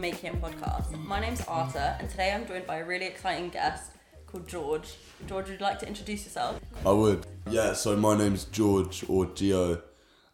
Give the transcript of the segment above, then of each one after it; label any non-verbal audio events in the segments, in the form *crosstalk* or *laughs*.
Making It podcast. My name's Arta, and today I'm joined by a really exciting guest called George. George, would you like to introduce yourself? I would. Yeah, so my name's George or Geo.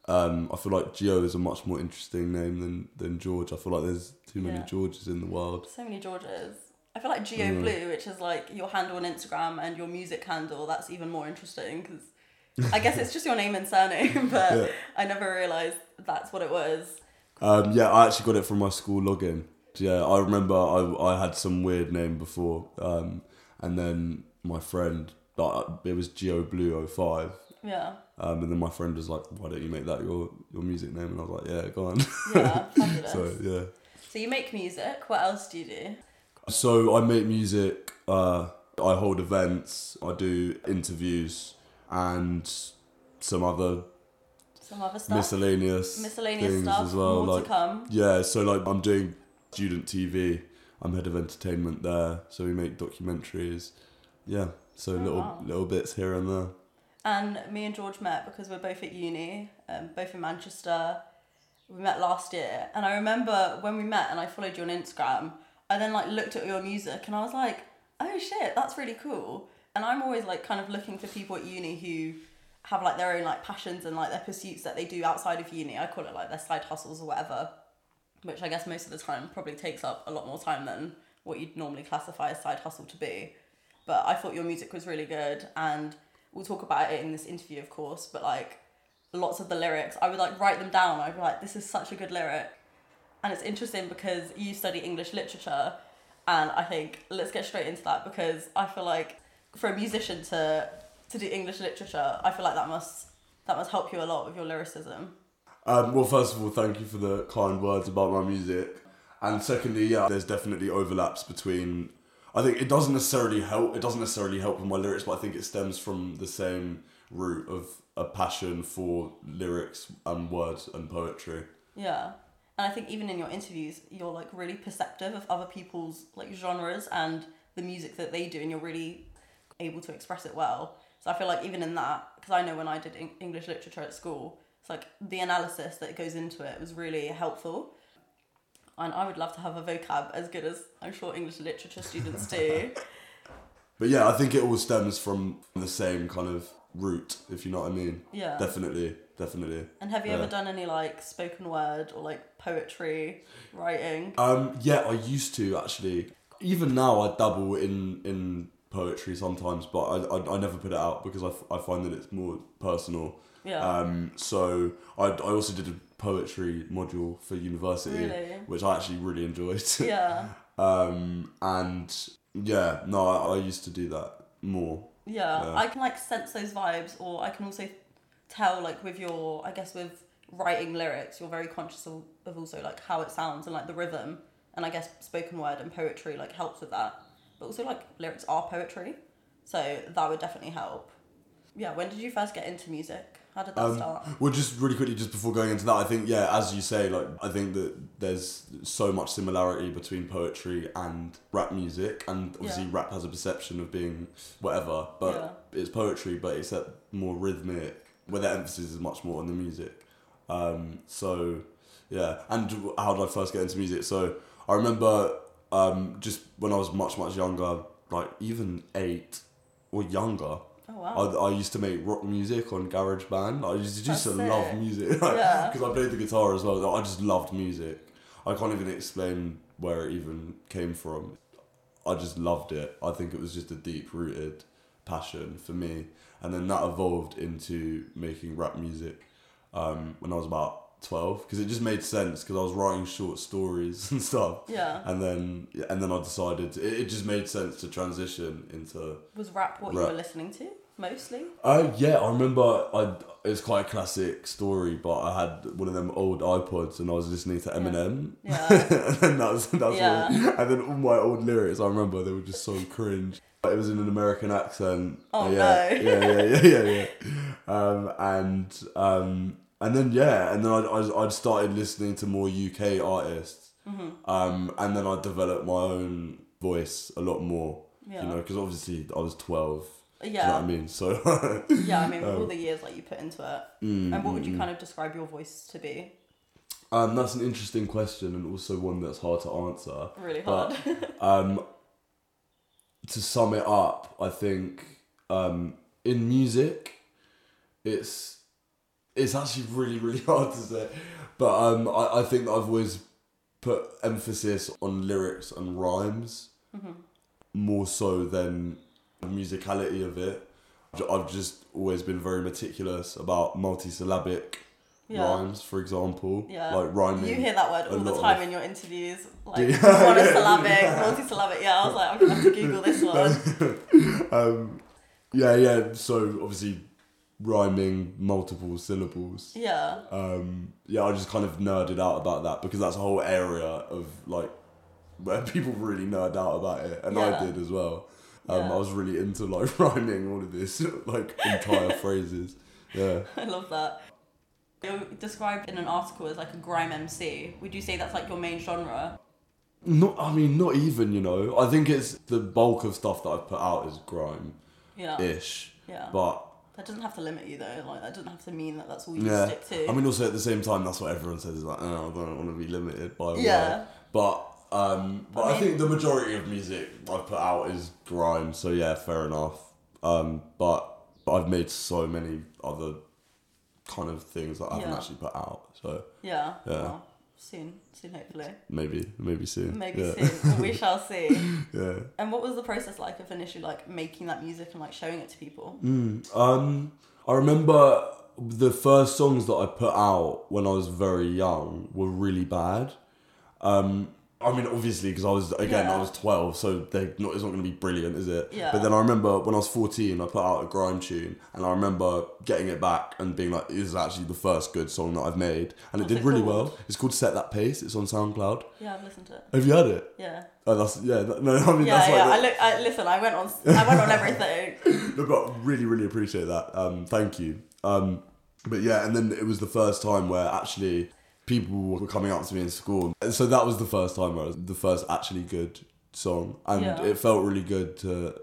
Um, I feel like Geo is a much more interesting name than, than George. I feel like there's too many Yeah. Georges in the world. So many Georges. I feel like Geo. Blue, which is like your handle on Instagram and your music handle, that's even more interesting because I guess it's just your name and surname, *laughs* but Yeah. I never realised that's what it was. Um, yeah, I actually got it from my school login. Yeah, I remember I, I had some weird name before, um, and then my friend, like, it was Geo Blue 05. Yeah, Um, and then my friend was like, "Why don't you make that your, your music name?" And I was like, "Yeah, go on." yeah, *laughs* fabulous. so yeah. so, you make music. What else do you do? So I make music. Uh, I hold events. I do interviews and some other Some other stuff. miscellaneous Miscellaneous stuff. as well. more like to come. yeah, so like I'm doing student TV. I'm head of entertainment there. So we make documentaries. Yeah, so Oh, little wow. little bits here and there. And me and George met because we're both at uni, um, both in Manchester. We met last year, and I remember when we met and I followed you on Instagram. I then like looked at your music and I was like, "Oh shit, that's really cool." And I'm always like kind of looking for people at uni who have like their own like passions and like their pursuits that they do outside of uni. I call it like their side hustles or whatever, which I guess most of the time probably takes up a lot more time than what you'd normally classify a side hustle to be. But I thought your music was really good, and we'll talk about it in this interview, of course. But like lots of the lyrics, I would like write them down. I'd be like, "This is such a good lyric," and it's interesting because you study English literature, and I think let's get straight into that because I feel like for a musician to to do English literature, I feel like that must that must help you a lot with your lyricism. Um, well, first of all, thank you for the kind words about my music. And secondly, yeah, there's definitely overlaps between. I think it doesn't necessarily help. It doesn't necessarily help with my lyrics, but I think it stems from the same root of a passion for lyrics and words and poetry. Yeah. And I think even in your interviews, you're like really perceptive of other people's like genres and the music that they do, and you're really able to express it well. So I feel like even in that, because I know when I did English literature at school, it's like the analysis that goes into it was really helpful. And I would love to have a vocab as good as I'm sure English literature students do. *laughs* But yeah, I think it all stems from the same kind of root, if you know what I mean. Yeah. Definitely, definitely. And have you ever done any like spoken word or like poetry writing? Um, yeah, I used to actually. Even now, I dabble in in poetry sometimes, but I, I, I never put it out because I, f- I find that it's more personal. Yeah. Um, so I, I also did a poetry module for university, Really? which I actually really enjoyed. *laughs* yeah. um, and yeah, no, I, I used to do that more. Yeah, Yeah. I can like sense those vibes, or I can also tell like with your, I guess with writing lyrics, you're very conscious of, of also like how it sounds and like the rhythm, and I guess spoken word and poetry like helps with that. But also like lyrics are poetry, so that would definitely help. Yeah, when did you first get into music? How did that Um, start? Well, just really quickly, just before going into that, I think yeah, as you say, like I think that there's so much similarity between poetry and rap music, and obviously Yeah. rap has a perception of being whatever, but it's poetry, but except more rhythmic, where the emphasis is much more on the music. Um, so yeah, and how did I first get into music? So I remember um, just when I was much much younger, like even eight or younger. Oh wow. I, I used to make rock music on GarageBand. I used to just love music *laughs* because Yeah. I played the guitar as well. I just loved music. I can't even explain where it even came from. I just loved it. I think it was just a deep rooted passion for me, and then that evolved into making rap music um, when I was about twelve because it just made sense because I was writing short stories *laughs* and stuff. yeah. And then and then I decided it, it just made sense to transition into Was rap what you were listening to mostly? Uh, yeah, I remember. I it's quite a classic story, but I had one of them old iPods and I was listening to Eminem, Yeah. *laughs* and then that was that's Yeah. what, and then all my old lyrics. I remember they were just so cringe. But it was in an American accent. Oh, yeah, no. yeah, yeah, yeah, yeah, yeah. Um, and um, and then yeah, and then I I I'd started listening to more UK artists. Mm-hmm. Um, and then I developed my own voice a lot more. Yeah. You know, because obviously I was twelve. Do you know Yeah. what I mean? So Yeah, I mean, *laughs* Um, all the years like you put into it. Mm, And what would mm, you mm. kind of describe your voice to be? Um, that's an interesting question and also one that's hard to answer. Really But- hard. *laughs* Um, to sum it up, I think um, in music, it's it's actually really really *laughs* hard to say, but um, I, I think that I've always put emphasis on lyrics and rhymes more so than the musicality of it. I've just always been very meticulous about multisyllabic Yeah. rhymes, for example, Yeah. like rhyming. You hear that word all the time of- in your interviews, *laughs* like you? monosyllabic, Yeah. *laughs* multisyllabic. Yeah, I was like, I'm gonna have to Google this *laughs* one. um, yeah, yeah. So obviously, rhyming multiple syllables. Yeah, Um, yeah, I just kind of nerded out about that because that's a whole area of like where people really nerd out about it, and Yeah. I did as well. Um, Yeah. I was really into like *laughs* rhyming all of this *laughs* like entire *laughs* phrases. Yeah. I love that. You're described in an article as like a grime MC. Would you say that's like your main genre? Not, I mean, not even. You know, I think it's the bulk of stuff that I've put out is grime Yeah, ish, yeah. but that doesn't have to limit you though. Like that doesn't have to mean that that's all you Yeah, stick to. I mean, also at the same time, that's what everyone says is like, oh, I don't want to be limited by Yeah. what. But um, but I I, think the majority of music I've put out is grime. So yeah, fair enough. Um, but but I've made so many other kind of things that I haven't actually put out. So yeah. Yeah. Well, soon, soon hopefully. maybe maybe soon. Maybe yeah. soon. we shall see. *laughs* yeah. And what was the process like of initially like making that music and like showing it to people? Mm, um, I remember the first songs that I put out when I was very young were really bad. Um, I mean, obviously, because I was again, I was twelve, so they not it's not going to be brilliant, is it? Yeah. But then I remember when I was fourteen, I put out a grime tune, and I remember getting it back and being like, "This is actually the first good song that I've made," and What's it did it really called? well. It's called "Set That Pace." It's on SoundCloud. Yeah, I've listened to it. Have you had it? Yeah. Oh, that's yeah. that- No, *laughs* I mean Yeah, that's yeah. like I look. I, listen, I went on. I went on everything. *laughs* No, but I really, really appreciate that. Um, thank you. Um, but yeah, and then it was the first time where actually people were coming up to me in school, so that was the first time it was the first actually good song, and Yeah. it felt really good to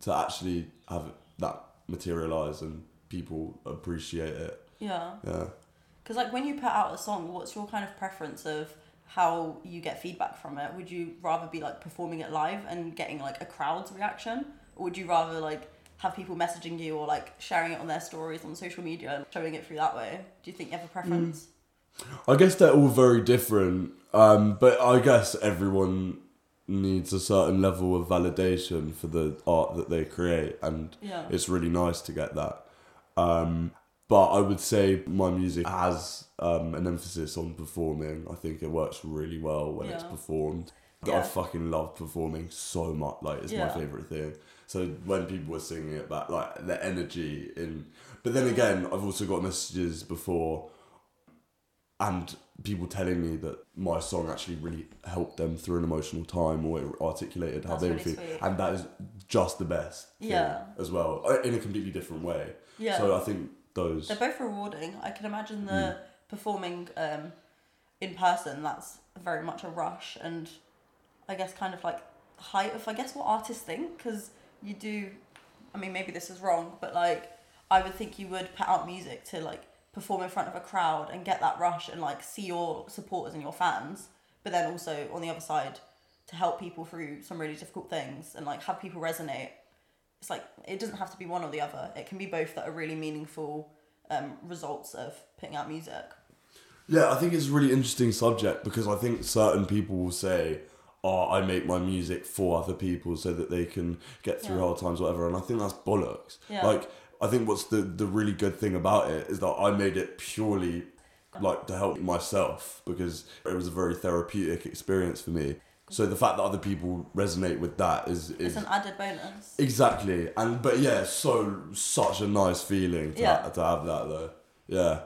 to actually have that materialize and people appreciate it. Yeah. Yeah. Because like when you put out a song, what's your kind of preference of how you get feedback from it? Would you rather be like performing it live and getting like a crowd's reaction, or would you rather like have people messaging you or like sharing it on their stories on social media and showing it through that way? Do you think you have a preference? I guess they're all very different, um, but I guess everyone needs a certain level of validation for the art that they create, and Yeah. it's really nice to get that. Um, but I would say my music has um, an emphasis on performing. I think it works really well when it's performed. Yeah. I fucking love performing so much. Like it's my favorite thing. So when people were singing it back, like the energy in. But then again, I've also got messages before, and people telling me that my song actually really helped them through an emotional time, or it articulated how That's they really were feeling, sweet. and that is just the best. Yeah. As well, uh, in a completely different way. Yeah. So I think those. They're both rewarding. I can imagine the Mm. performing um, in person. That's very much a rush, and I guess kind of like the height of I guess what artists think because you do. I mean, maybe this is wrong, but like I would think you would put out music to like perform in front of a crowd and get that rush and like see your supporters and your fans, but then also on the other side to help people through some really difficult things and like have people resonate it's like it doesn't have to be one or the other. It can be both that are really meaningful um, results of putting out music. Yeah, I think it's a really interesting subject because I think certain people will say, "Oh, I make my music for other people so that they can get through Yeah. hard times, whatever." And I think that's bollocks. Yeah. Like, I think what's the the really good thing about it is that I made it purely like to help myself because it was a very therapeutic experience for me. So the fact that other people resonate with that is It's is an added bonus. exactly and but yeah, so such a nice feeling to, Yeah. ha- to have that though. Yeah.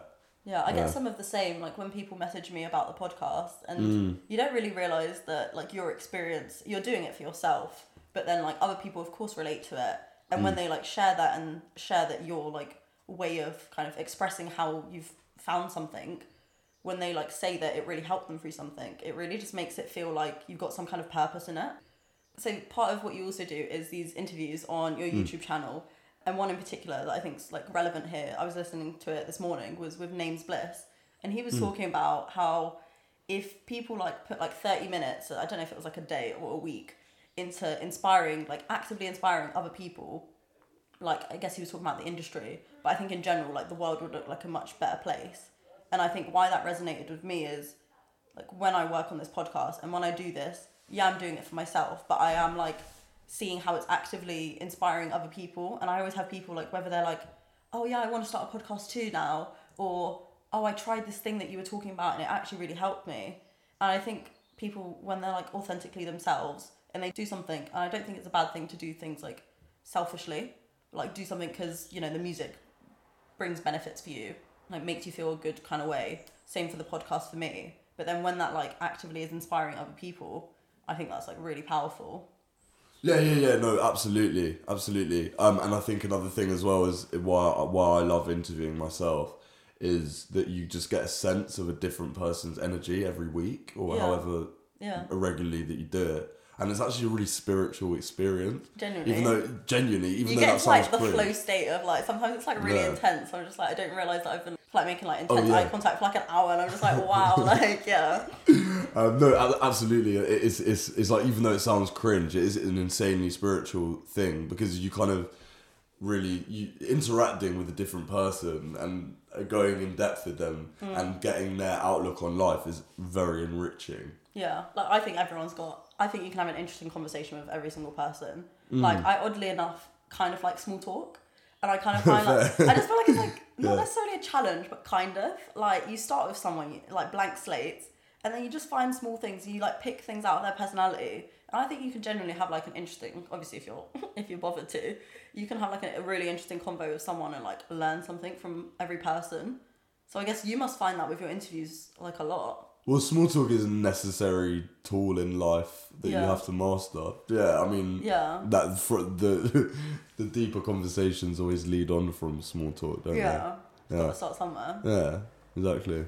Yeah, I Yeah. get some of the same. Like when people message me about the podcast, and Mm. you don't really realize that like your experience, you're doing it for yourself, but then like other people, of course, relate to it. And Mm. when they like share that and share that your like way of kind of expressing how you've found something, when they like say that it really helped them through something, it really just makes it feel like you've got some kind of purpose in it. So part of what you also do is these interviews on your YouTube channel, and one in particular that I think's like relevant here. I was listening to it this morning was with Names Bliss, and he was Hmm. talking about how if people like put like 30 minutes i don't know if it was like a day or a week into inspiring like actively inspiring other people. Like i guess he was talking about the industry but i think in general like the world would look like a much better place. And i think why that resonated with me is like when i work on this podcast and when i do this yeah i'm doing it for myself but i am like seeing how it's actively inspiring other people. And i always have people like whether they're like oh yeah i want to start a podcast too now or oh i tried this thing that you were talking about and it actually really helped me. And i think people when they're like authentically themselves and they do something and i don't think it's a bad thing to do things like selfishly. Like do something because you know the music brings benefits for you like makes you feel a good kind of way. Same for the podcast for me. But then when that like actively is inspiring other people i think that's like really powerful. Yeah, yeah, yeah. No, absolutely, absolutely. Um, and I think another thing as well is why why I love interviewing myself is that you just get a sense of a different person's energy every week or Yeah. however yeah. regularly that you do it, and it's actually a really spiritual experience. genuinely Even though genuinely, even you though get that into like the flow state of like sometimes it's like really Yeah. intense i'm just like i don't realize that i've been like making like intense yeah. eye contact for like an hour and i'm just like wow *laughs* like yeah *laughs* Um, no, absolutely. It's, it's, it's like, even though it sounds cringe, it is an insanely spiritual thing because you kind of really, you interacting with a different person and going in depth with them Hmm. and getting their outlook on life is very enriching. Yeah, like I think everyone's got. I think you can have an interesting conversation with every single person. Mm. Like I oddly enough kind of like small talk, and I kind of *laughs* find like I just feel like it's like *laughs* not Yeah. necessarily a challenge, but kind of like you start with someone like blank slates, and then you just find small things. You like pick things out of their personality, and I think you can generally have like an interesting. Obviously, if you're *laughs* if you're bothered to, you can have like a, a really interesting convo with someone and like learn something from every person. So I guess you must find that with your interviews like a lot. Well, small talk is a necessary tool in life that you have to master. Yeah, I mean, Yeah. that for the *laughs* the deeper conversations always lead on from small talk, don't Yeah. they? Gotta Yeah, start somewhere. yeah, exactly.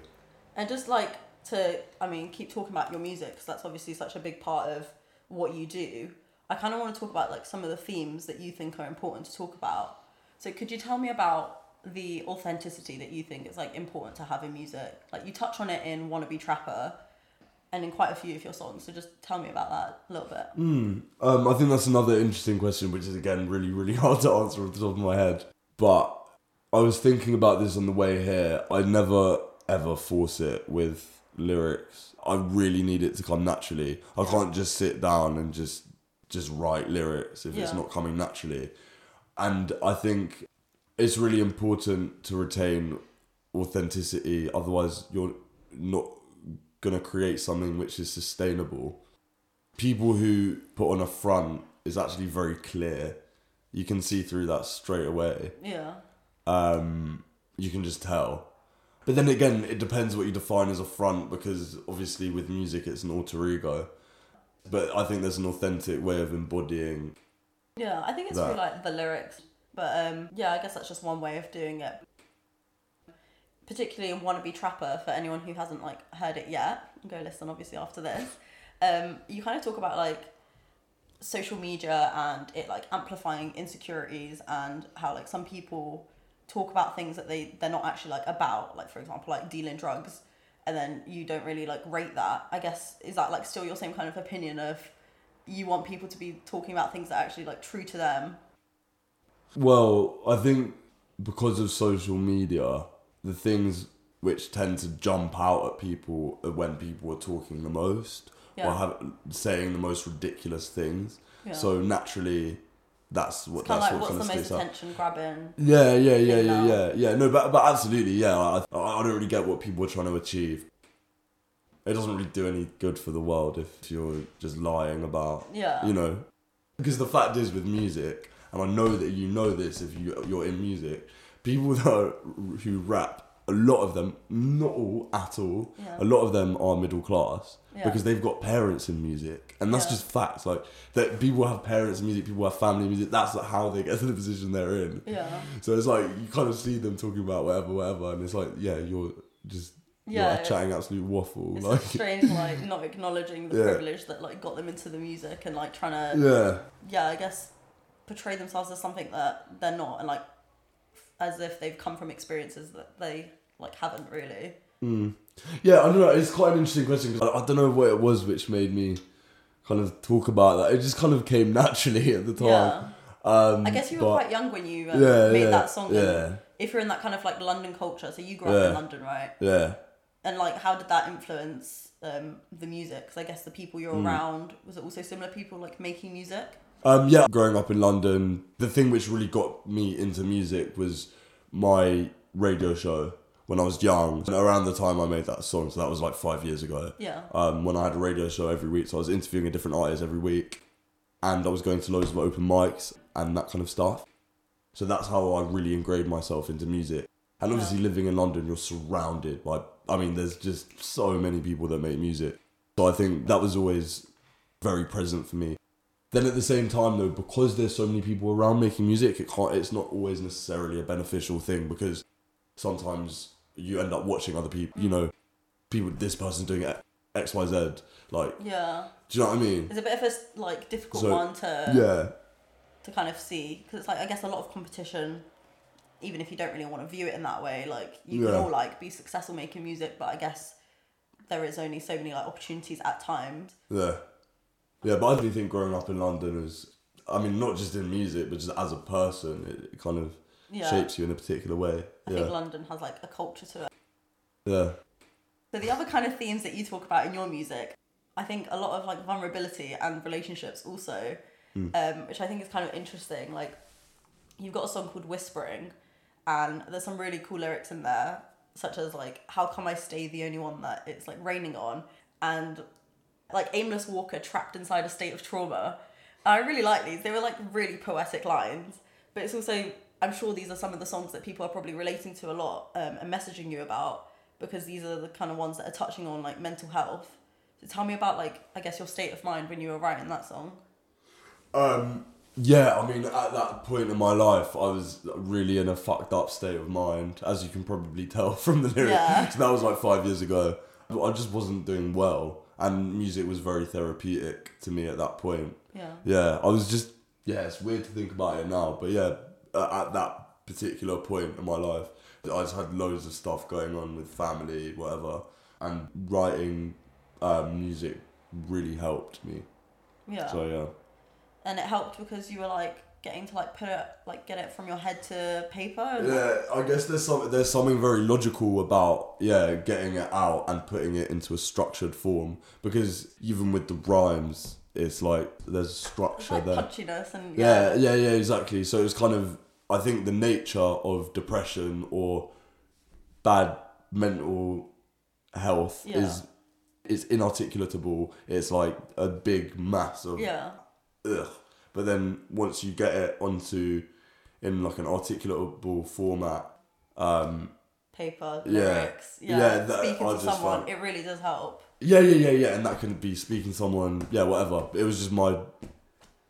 And just like to, I mean, keep talking about your music because that's obviously such a big part of what you do. I kind of want to talk about like some of the themes that you think are important to talk about. So could you tell me about the authenticity that you think is like important to have in music? Like you touch on it in Wannabe Trapper and in quite a few of your songs. So just tell me about that a little bit. Um, I think that's another interesting question, which is again really, really *laughs* hard to answer off the top of my head. But I was thinking about this on the way here. I never ever force it with lyrics. I really need it to come naturally. I can't just sit down and just just write lyrics if it's not coming naturally. And I think it's really important to retain authenticity. Otherwise, you're not gonna create something which is sustainable people who put on a front is actually very clear. You can see through that straight away. Yeah. Um, you can just tell. But then again, it depends what you define as a front because obviously with music it's an alter ego. But I think there's an authentic way of embodying. Yeah, I think it's That. through like the lyrics, but um, yeah, I guess that's just one way of doing it. Particularly in "Wannabe Trapper" for anyone who hasn't like heard it yet, go listen obviously after this. Um, you kind of talk about like social media and it like amplifying insecurities and how like some people talk about things that they they're not actually like about, like for example like dealing drugs, and then you don't really like rate that. I guess is that like still your same kind of opinion of you want people to be talking about things that are actually like true to them Well, I think because of social media, the things which tend to jump out at people are when people are talking the most or Yeah. have saying the most ridiculous things. Yeah. So naturally, that's what that's like what what's kind the of most sticks out. attention grabbing. Yeah, yeah, yeah, yeah, yeah, yeah. No, but but absolutely, yeah. I I don't really get what people are trying to achieve. It doesn't really do any good for the world if you're just lying about, Yeah. you know. Because the fact is with music, and I know that you know this if you you're in music, people that are, who rap, a lot of them, not all at all, Yeah. a lot of them are middle class Yeah. because they've got parents in music, and that's Yeah. just facts. Like that, people have parents in music, people have family in music. That's like how they get *laughs* to the position they're in. Yeah. So it's like you kind of see them talking about whatever, whatever, and it's like, yeah, you're just Yeah. you're chatting absolute waffle. It's like, like strange, like not acknowledging the *laughs* Yeah. privilege that like got them into the music and like trying to, yeah, yeah, I guess, portray themselves as something that they're not, and like as if they've come from experiences that they like haven't really. Yeah, I don't know. It's quite an interesting question because I, I don't know what it was which made me kind of talk about that. It just kind of came *laughs* naturally at the time. Yeah. Um, I guess you were but- quite young when you um, Yeah, made yeah, that song. yeah. If you're in that kind of like London culture, so you grew up in London, right? Yeah. And like, how did that influence um, the music? Because I guess the people you're Hmm. around was it also similar people like making music? Um, yeah, growing up in London, the thing which really got me into music was my radio show when I was young. And around the time I made that song, so that was like five years ago. Yeah. Um, when I had a radio show every week, so I was interviewing a different artist every week, and I was going to loads of open mics and that kind of stuff. So that's how I really ingrained myself into music. And obviously, living in London, you're surrounded by. I mean, there's just so many people that make music. So I think that was always very present for me. Then at the same time, though, because there's so many people around making music, it can't. It's not always necessarily a beneficial thing because sometimes you end up watching other people. You mm. know, people. This person's doing X, Y, Z. Like, Yeah. do you know what I mean? It's a bit of a like difficult So, one to Yeah. to kind of see because it's like I guess a lot of competition. Even if you don't really want to view it in that way, like you can all like be successful making music, but I guess there is only so many like opportunities at times. Yeah. Yeah, but I really think growing up in London is, I mean, not just in music, but just as a person, it, it kind of Yeah. shapes you in a particular way. I yeah. think London has like a culture to it. yeah. So the other kind of themes that you talk about in your music, I think a lot of like vulnerability and relationships also, um, which I think is kind of interesting. Like you've got a song called Whispering, and there's some really cool lyrics in there, such as like "How come I stay the only one that it's like raining on," and like aimless walker trapped inside a state of trauma. I really like these. They were like really poetic lines, but it's also I'm sure these are some of the songs that people are probably relating to a lot um, and messaging you about because these are the kind of ones that are touching on like mental health. So tell me about like I guess your state of mind when you were writing that song. Um, yeah, I mean, at that point in my life, I was really in a fucked up state of mind, as you can probably tell *laughs* from the lyrics. Yeah. So that was like five years ago. But I just wasn't doing well, and music was very therapeutic to me at that point. Yeah. Yeah, I was just yeah. It's weird to think about it now, but yeah, at that particular point in my life, I just had loads of stuff going on with family, whatever, and writing um, music really helped me. Yeah. So yeah, And it helped because you were like getting to like put it like get it from your head to paper. Yeah. I guess there's some there's something very logical about yeah getting it out and putting it into a structured form because even with the rhymes, it's like there's a structure like there. punchiness and Yeah, yeah, yeah, exactly. So it's kind of, I think the nature of depression or bad mental health Yeah. is is inarticulatable. It's like a big mass of Yeah. ugh. But then once you get it onto in like an articulable format, um, Paper, Yeah. lyrics. Yeah. Yeah, that- Speaking I to someone, find- it really does help. yeah, yeah, yeah, yeah, and that can be speaking to someone, yeah, whatever. It was just my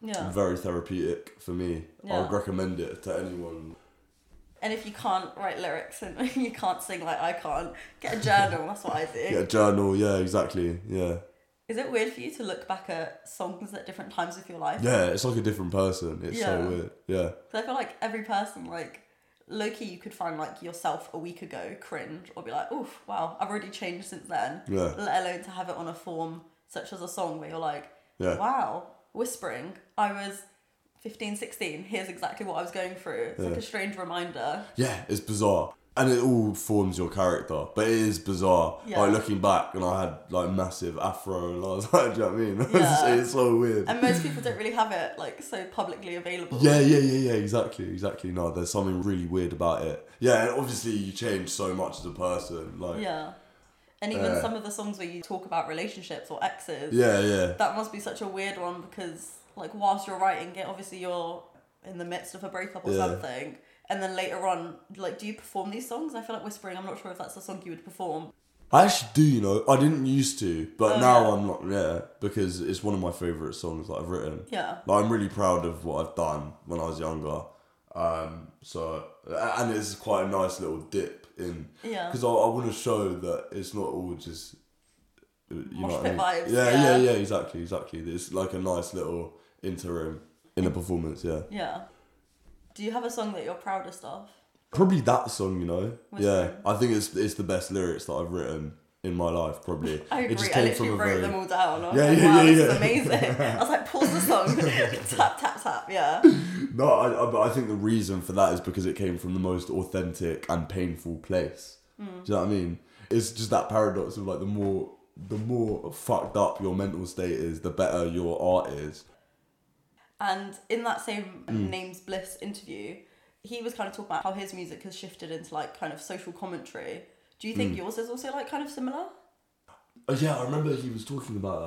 Yeah. very therapeutic for me. I would recommend it to anyone. And if you can't write lyrics and *laughs* you can't sing like I can't, get a journal. That's what I do. Get a journal, yeah, exactly, yeah. Is it weird for you to look back at songs at different times of your life? Yeah, it's like a different person. It's Yeah. so weird. Yeah. Because I feel like every person, like, low key, you could find like yourself a week ago, cringe, or be like, oof, wow, I've already changed since then. Yeah. Let alone to have it on a form such as a song where you're like, Yeah. wow, whispering. I was 15, 16. Here's exactly what I was going through. It's like a strange reminder. Yeah, it's bizarre. And it all forms your character. But it is bizarre. Yeah. Like looking back and I had like massive afro and I was like, do you know what I mean? *laughs* It's- Yeah. it's, so weird. And most people don't really have it like so publicly available. Yeah, yeah, yeah, yeah, exactly, exactly. No, there's something really weird about it. Yeah, and obviously you change so much as a person. Like Yeah. And even some of the songs where you talk about relationships or exes, Yeah, yeah. that must be such a weird one because like whilst you're writing it, obviously you're in the midst of a breakup or Yeah. something. And then later on, like, do you perform these songs? I feel like whispering. I'm not sure if that's a song you would perform. I actually do, you know. I didn't used to, but Oh, now yeah. I'm not. Yeah, because it's one of my favorite songs that I've written. Yeah. Like, I'm really proud of what I've done when I was younger. Um, so and it's quite a nice little dip in Yeah. because I, I want to show that it's not all just you Mosh know what I mean? vibes, Yeah, yeah. yeah, yeah, exactly, exactly. It's like a nice little interim in a performance. Yeah. Yeah. Do you have a song that you're proudest of? Probably that song, you know. Which yeah, one? I think it's it's the best lyrics that I've written in my life. Probably. *laughs* I It agree. just I came literally from wrote very- them all down. I Yeah, like, yeah, wow, yeah, this yeah. is amazing. *laughs* I was like, pause the song, *laughs* tap, tap, tap. Yeah. No, I, I, but I think the reason for that is because it came from the most authentic and painful place. Mm. Do you know what I mean? It's just that paradox of like the more the more fucked up your mental state is, the better your art is. And in that same Mm. Names Bliss interview, he was kind of talking about how his music has shifted into like kind of social commentary. Do you think Mm. yours is also like kind of similar? Oh yeah, I remember he was talking about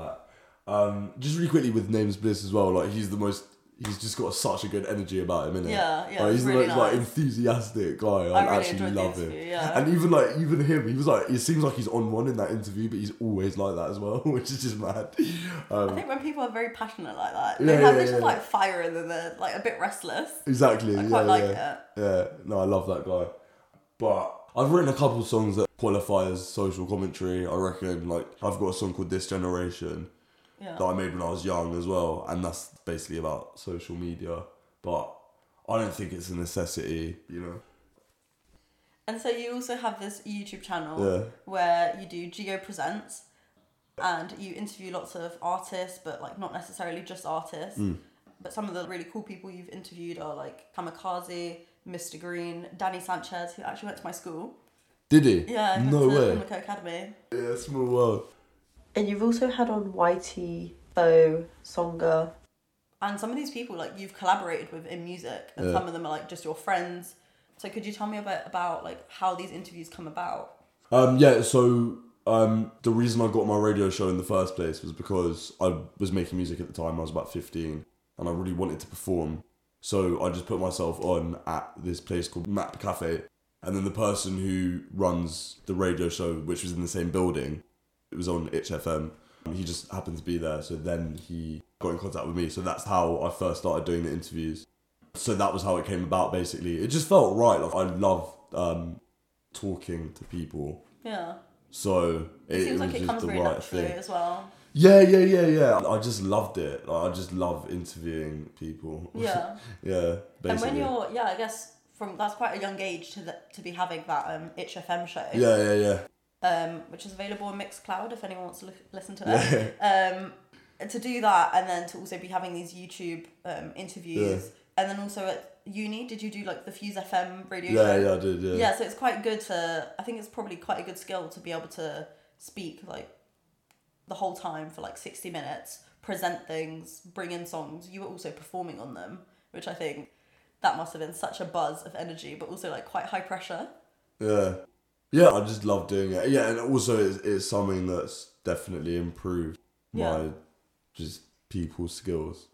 that. Um, just really quickly with Names Bliss as well. Like he's the most. He's just got such a good energy about him, innit? Yeah, yeah, Like, he's it's the really most like enthusiastic guy. I, I really actually love him. yeah. And even like even him, he was like. It seems like he's on one in that interview, but he's always like that as well, *laughs* which is just mad. I Um, think when people are very passionate like that, Yeah, they have yeah, this just yeah. like fire and then they're like a bit restless. exactly. I yeah, quite like yeah. it. Yeah, no, I love that guy. But I've written a couple of songs that qualify as social commentary. I reckon, like, I've got a song called This Generation Yeah. that I made when I was young as well, and that's basically about social media. But I don't think it's a necessity, you know? And so you also have this YouTube channel Yeah. where you do Geo Presents and you interview lots of artists, but like not necessarily just artists. Mm. But some of the really cool people you've interviewed are like Kamakaze, Mr. Green, Danny Sanchez, who actually went to my school. Did he? Yeah, No way. Pimlico Academy. Yeah, small world. And you've also had on Whitey, Bo, Songa. And some of these people like you've collaborated with in music and Yeah. some of them are like just your friends. So could you tell me a bit about like how these interviews come about? Um, yeah, so um, the reason I got my radio show in the first place was because I was making music at the time. I was about 15 and I really wanted to perform. So I just put myself on at this place called Map Cafe. And then the person who runs the radio show, which was in the same building, it was on Itch FM. He just happened to be there. So then he got in contact with me. So that's how I first started doing the interviews. So that was how it came about, basically. It just felt right. Like I love um, talking to people. Yeah. So it, It seems it was like it comes the right thing. as well. Yeah, yeah, yeah, yeah. I just loved it. Like, I just love interviewing people. *laughs* Yeah. yeah, basically. and when you're yeah, I guess from that's quite a young age to the, to be having that um Itch FM show. yeah, yeah, yeah. Um, which is available on Mixcloud if anyone wants to li- listen to it. *laughs* Um, to do that and then to also be having these YouTube um interviews and then also at uni, did you do like the Fuse FM radio Yeah, show? yeah, I did. Yeah. yeah so it's quite good to i think it's probably quite a good skill to be able to speak like the whole time for like 60 minutes present things bring in songs you were also performing on them which i think that must have been such a buzz of energy but also like quite high pressure Yeah. Yeah, I just love doing it. Yeah, and also it's, it's something that's definitely improved Yeah. my just people skills.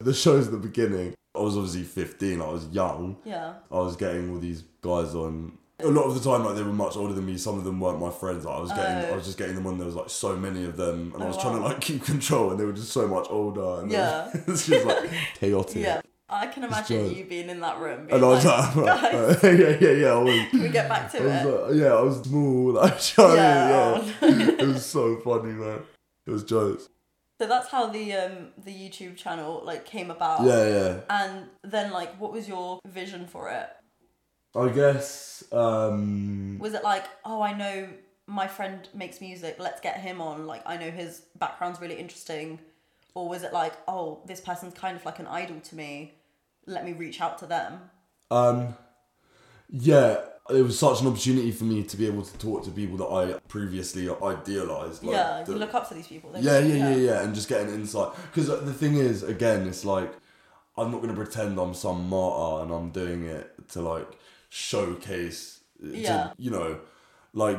The show's the beginning. I was obviously 15, I was young. yeah I was getting all these guys on. A lot of the time, like they were much older than me. Some of them weren't my friends. Like, I was getting, Oh. I was just getting them on. There was like so many of them, and I Oh, was trying to like keep *laughs* control, and they were just so much older. And Yeah. *laughs* it's just like *laughs* chaotic. yeah i can imagine you being in that room And I was like, like, *laughs* *laughs* yeah, yeah, yeah. I was, can *laughs* we get back to I was it like, yeah, I was small. Like, I Yeah, mean? oh, yeah. it was so funny, man. It was jokes. so that's how the um the youtube channel like came about Yeah, yeah. and then like what was your vision for it I guess. um Was it like, oh, I know my friend makes music, let's get him on, like, I know his background's really interesting? Or was it like, oh, this person's kind of like an idol to me, let me reach out to them? Um, yeah, it was such an opportunity for me to be able to talk to people that I previously idealized. Like, yeah, you look up to these people. don't yeah, yeah, yeah, yeah, and just get an insight. Because the thing is, again, it's like I'm not gonna pretend I'm some martyr and I'm doing it to like showcase. To, Yeah. You know, like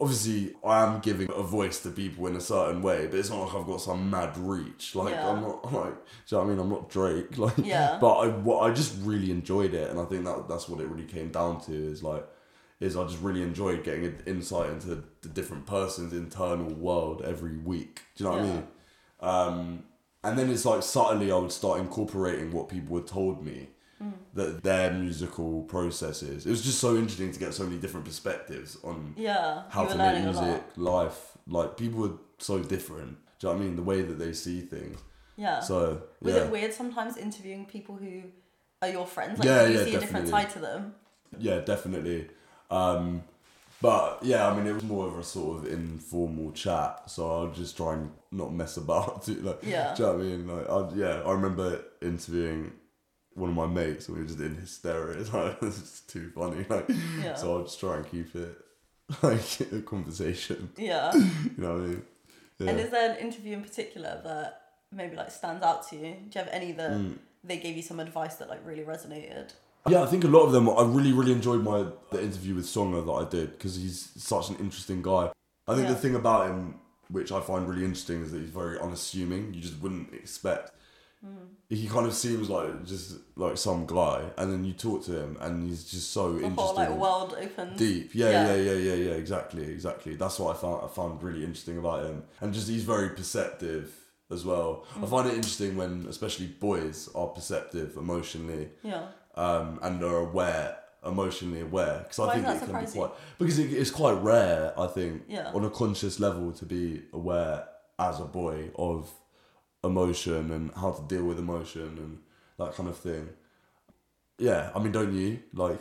obviously I am giving a voice to people in a certain way, but it's not like I've got some mad reach. Like Yeah. I'm not *laughs* like, do you know what I mean? I'm not Drake. *laughs* Like, Yeah. But I, what I just really enjoyed it, and I think that that's what it really came down to is like, is I just really enjoyed getting an insight into the different person's internal world every week. Do you know what I mean? Um, and then it's like subtly I would start incorporating what people had told me Mm. that their musical processes. It was just so interesting to get so many different perspectives on Yeah, how to make music, life. Like people are so different. Do you know what I mean? The way that they see things. Yeah. So Was yeah. it weird sometimes interviewing people who are your friends? Like, Yeah, you yeah, see a different definitely. side to them? Yeah, definitely. Um, but yeah, I mean, it was more of a sort of informal chat, so I'll just try and not mess about. *laughs* Too, like, Yeah. do you know what I mean? Like, I, yeah, I remember interviewing one of my mates, and we were just in hysteria. *laughs* It's like it's too funny. *laughs* Like, Yeah. so I'll just try and keep it *laughs* like a conversation. Yeah. You know what I mean? Yeah. And is there an interview in particular that maybe like stands out to you? Do you have any that Mm. they gave you some advice that like really resonated? Yeah, I think a lot of them. I really, really enjoyed my the interview with Songer that I did because he's such an interesting guy. I think Yeah. the thing about him, which I find really interesting, is that he's very unassuming. You just wouldn't expect. Mm. He kind of seems like just like some guy, and then you talk to him, and he's just so The interesting, whole like world opens. deep. Yeah, Yeah. yeah, yeah, yeah, yeah, Exactly, exactly. That's what I found. I found really interesting about him, and just he's very perceptive as well. Mm. I find it interesting when, especially boys, are perceptive emotionally Yeah. um, and are aware, emotionally aware. Because I think it can be quite because it, it's quite rare. I think Yeah. on a conscious level to be aware as a boy of emotion and how to deal with emotion and that kind of thing. Yeah, I mean, don't you like?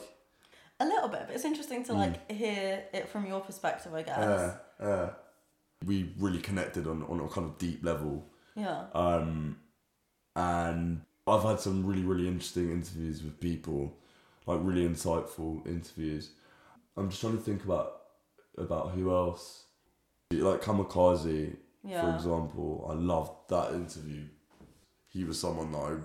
A little bit, but it's interesting to like hear it from your perspective, I guess. Yeah, yeah. We really connected on on a kind of deep level. Yeah. Um, and I've had some really, really interesting interviews with people, like really insightful interviews. I'm just trying to think about about who else, like Kamakaze, for example. I loved that interview. He was someone that I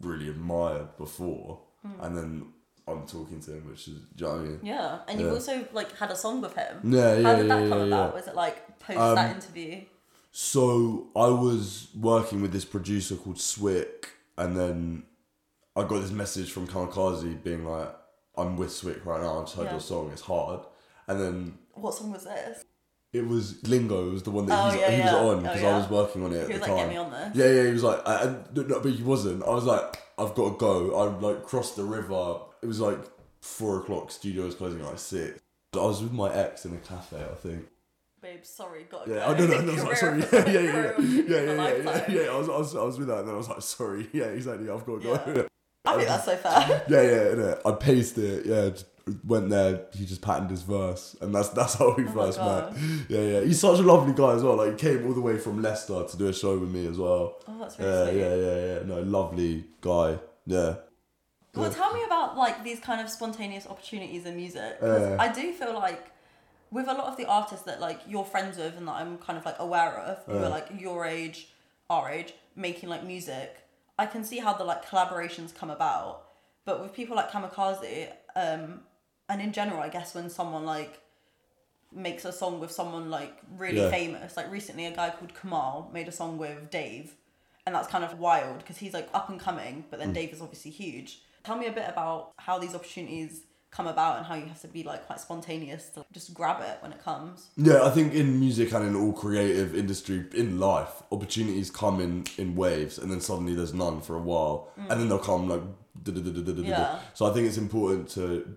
really admired before, Hmm. and then I'm talking to him, which is, do you know what I mean? Yeah. And you've also like had a song with him. Yeah, yeah, How did yeah, that come yeah, about? yeah. Was it like post Um, that interview? So I was working with this producer called Swick, and then I got this message from Kamakaze being like, "I'm with Swick right now. I just heard Yeah. your song. It's hard." And then What song was this? It was Lingo was the one that Oh, yeah, he was yeah. on Oh, because yeah. I was working on it at He was the like, time. get me on this. Yeah, yeah, he was like, I, and, no, no, but he wasn't. I was like, I've got to go. I like crossed the river. It was like four o'clock. Studio was closing at like six. I was with my ex in a cafe, I think. Babe, sorry, gotta Yeah, go. I don't know. No, *laughs* Career sorry. *laughs* Yeah, yeah, yeah, yeah, yeah, yeah, yeah, yeah, yeah. I was, I was, I was with that, and then I was like, sorry. *laughs* Yeah, exactly. I've got to go. Yeah. I think that's so fair. Yeah, yeah, innit? I paced it. Yeah, went there. He just patterned his verse, and that's that's how we Oh first met. Yeah, yeah. He's such a lovely guy as well. Like, he came all the way from Leicester to do a show with me as well. Oh, that's really Yeah, sweet. yeah, yeah, yeah. No, lovely guy. Yeah. Well, tell me about like these kind of spontaneous opportunities in music. Uh. I do feel like with a lot of the artists that like you're friends with and that I'm kind of like aware of, who Uh. are like your age, our age, making like music, I can see how the like collaborations come about. But with people like Kamakaze, um, and in general, I guess when someone like makes a song with someone like really Yeah. famous, like recently a guy called Kamal made a song with Dave, and that's kind of wild because he's like up and coming, but then Mm. Dave is obviously huge. Tell me a bit about how these opportunities come about and how you have to be like quite spontaneous to just grab it when it comes. Yeah, I think in music and in all creative industry in life, opportunities come in in waves, and then suddenly there's none for a while, and then they'll come like. Mm. Yeah. *laughs* So I think it's important to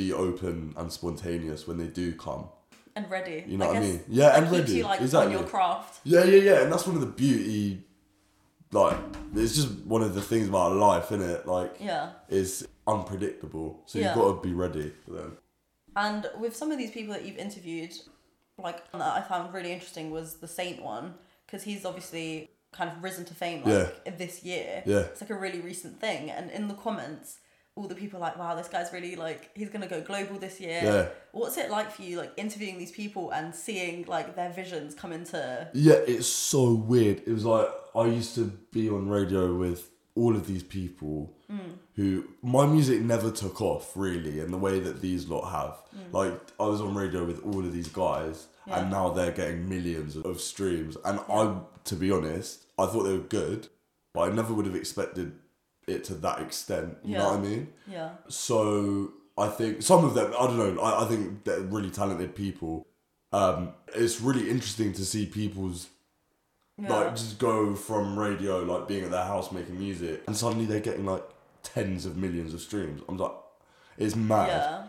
be open and spontaneous when they do come. And ready. You know I what I mean? Yeah, and ready. you like Exactly. on your craft. Yeah, yeah, yeah, and that's one of the beauty. Like, it's just one of the things about life, isn't it? Like, Yeah. it's unpredictable, so Yeah. you've got to be ready for them. And with some of these people that you've interviewed, like that I found really interesting was the Saint one because he's obviously kind of risen to fame like this year. Yeah. It's like a really recent thing, and in the comments, all the people like, "Wow, this guy's really like he's gonna go global this year." Yeah. What's it like for you, like interviewing these people and seeing like their visions come into? Yeah, it's so weird. It was like I used to be on radio with all of these people Mm. who my music never took off really in the way that these lot have. Like I was on radio with all of these guys Mm. Yeah. and now they're getting millions of streams and. I to be honest, I thought they were good, but I never would have expected it to that extent. You know what I mean? Yeah. So I think some of them, I don't know, I, I think they're really talented people. Um, it's really interesting to see people's Yeah. like just go from radio, like being at their house making music, and suddenly they're getting like tens of millions of streams. I'm like, it's mad, yeah.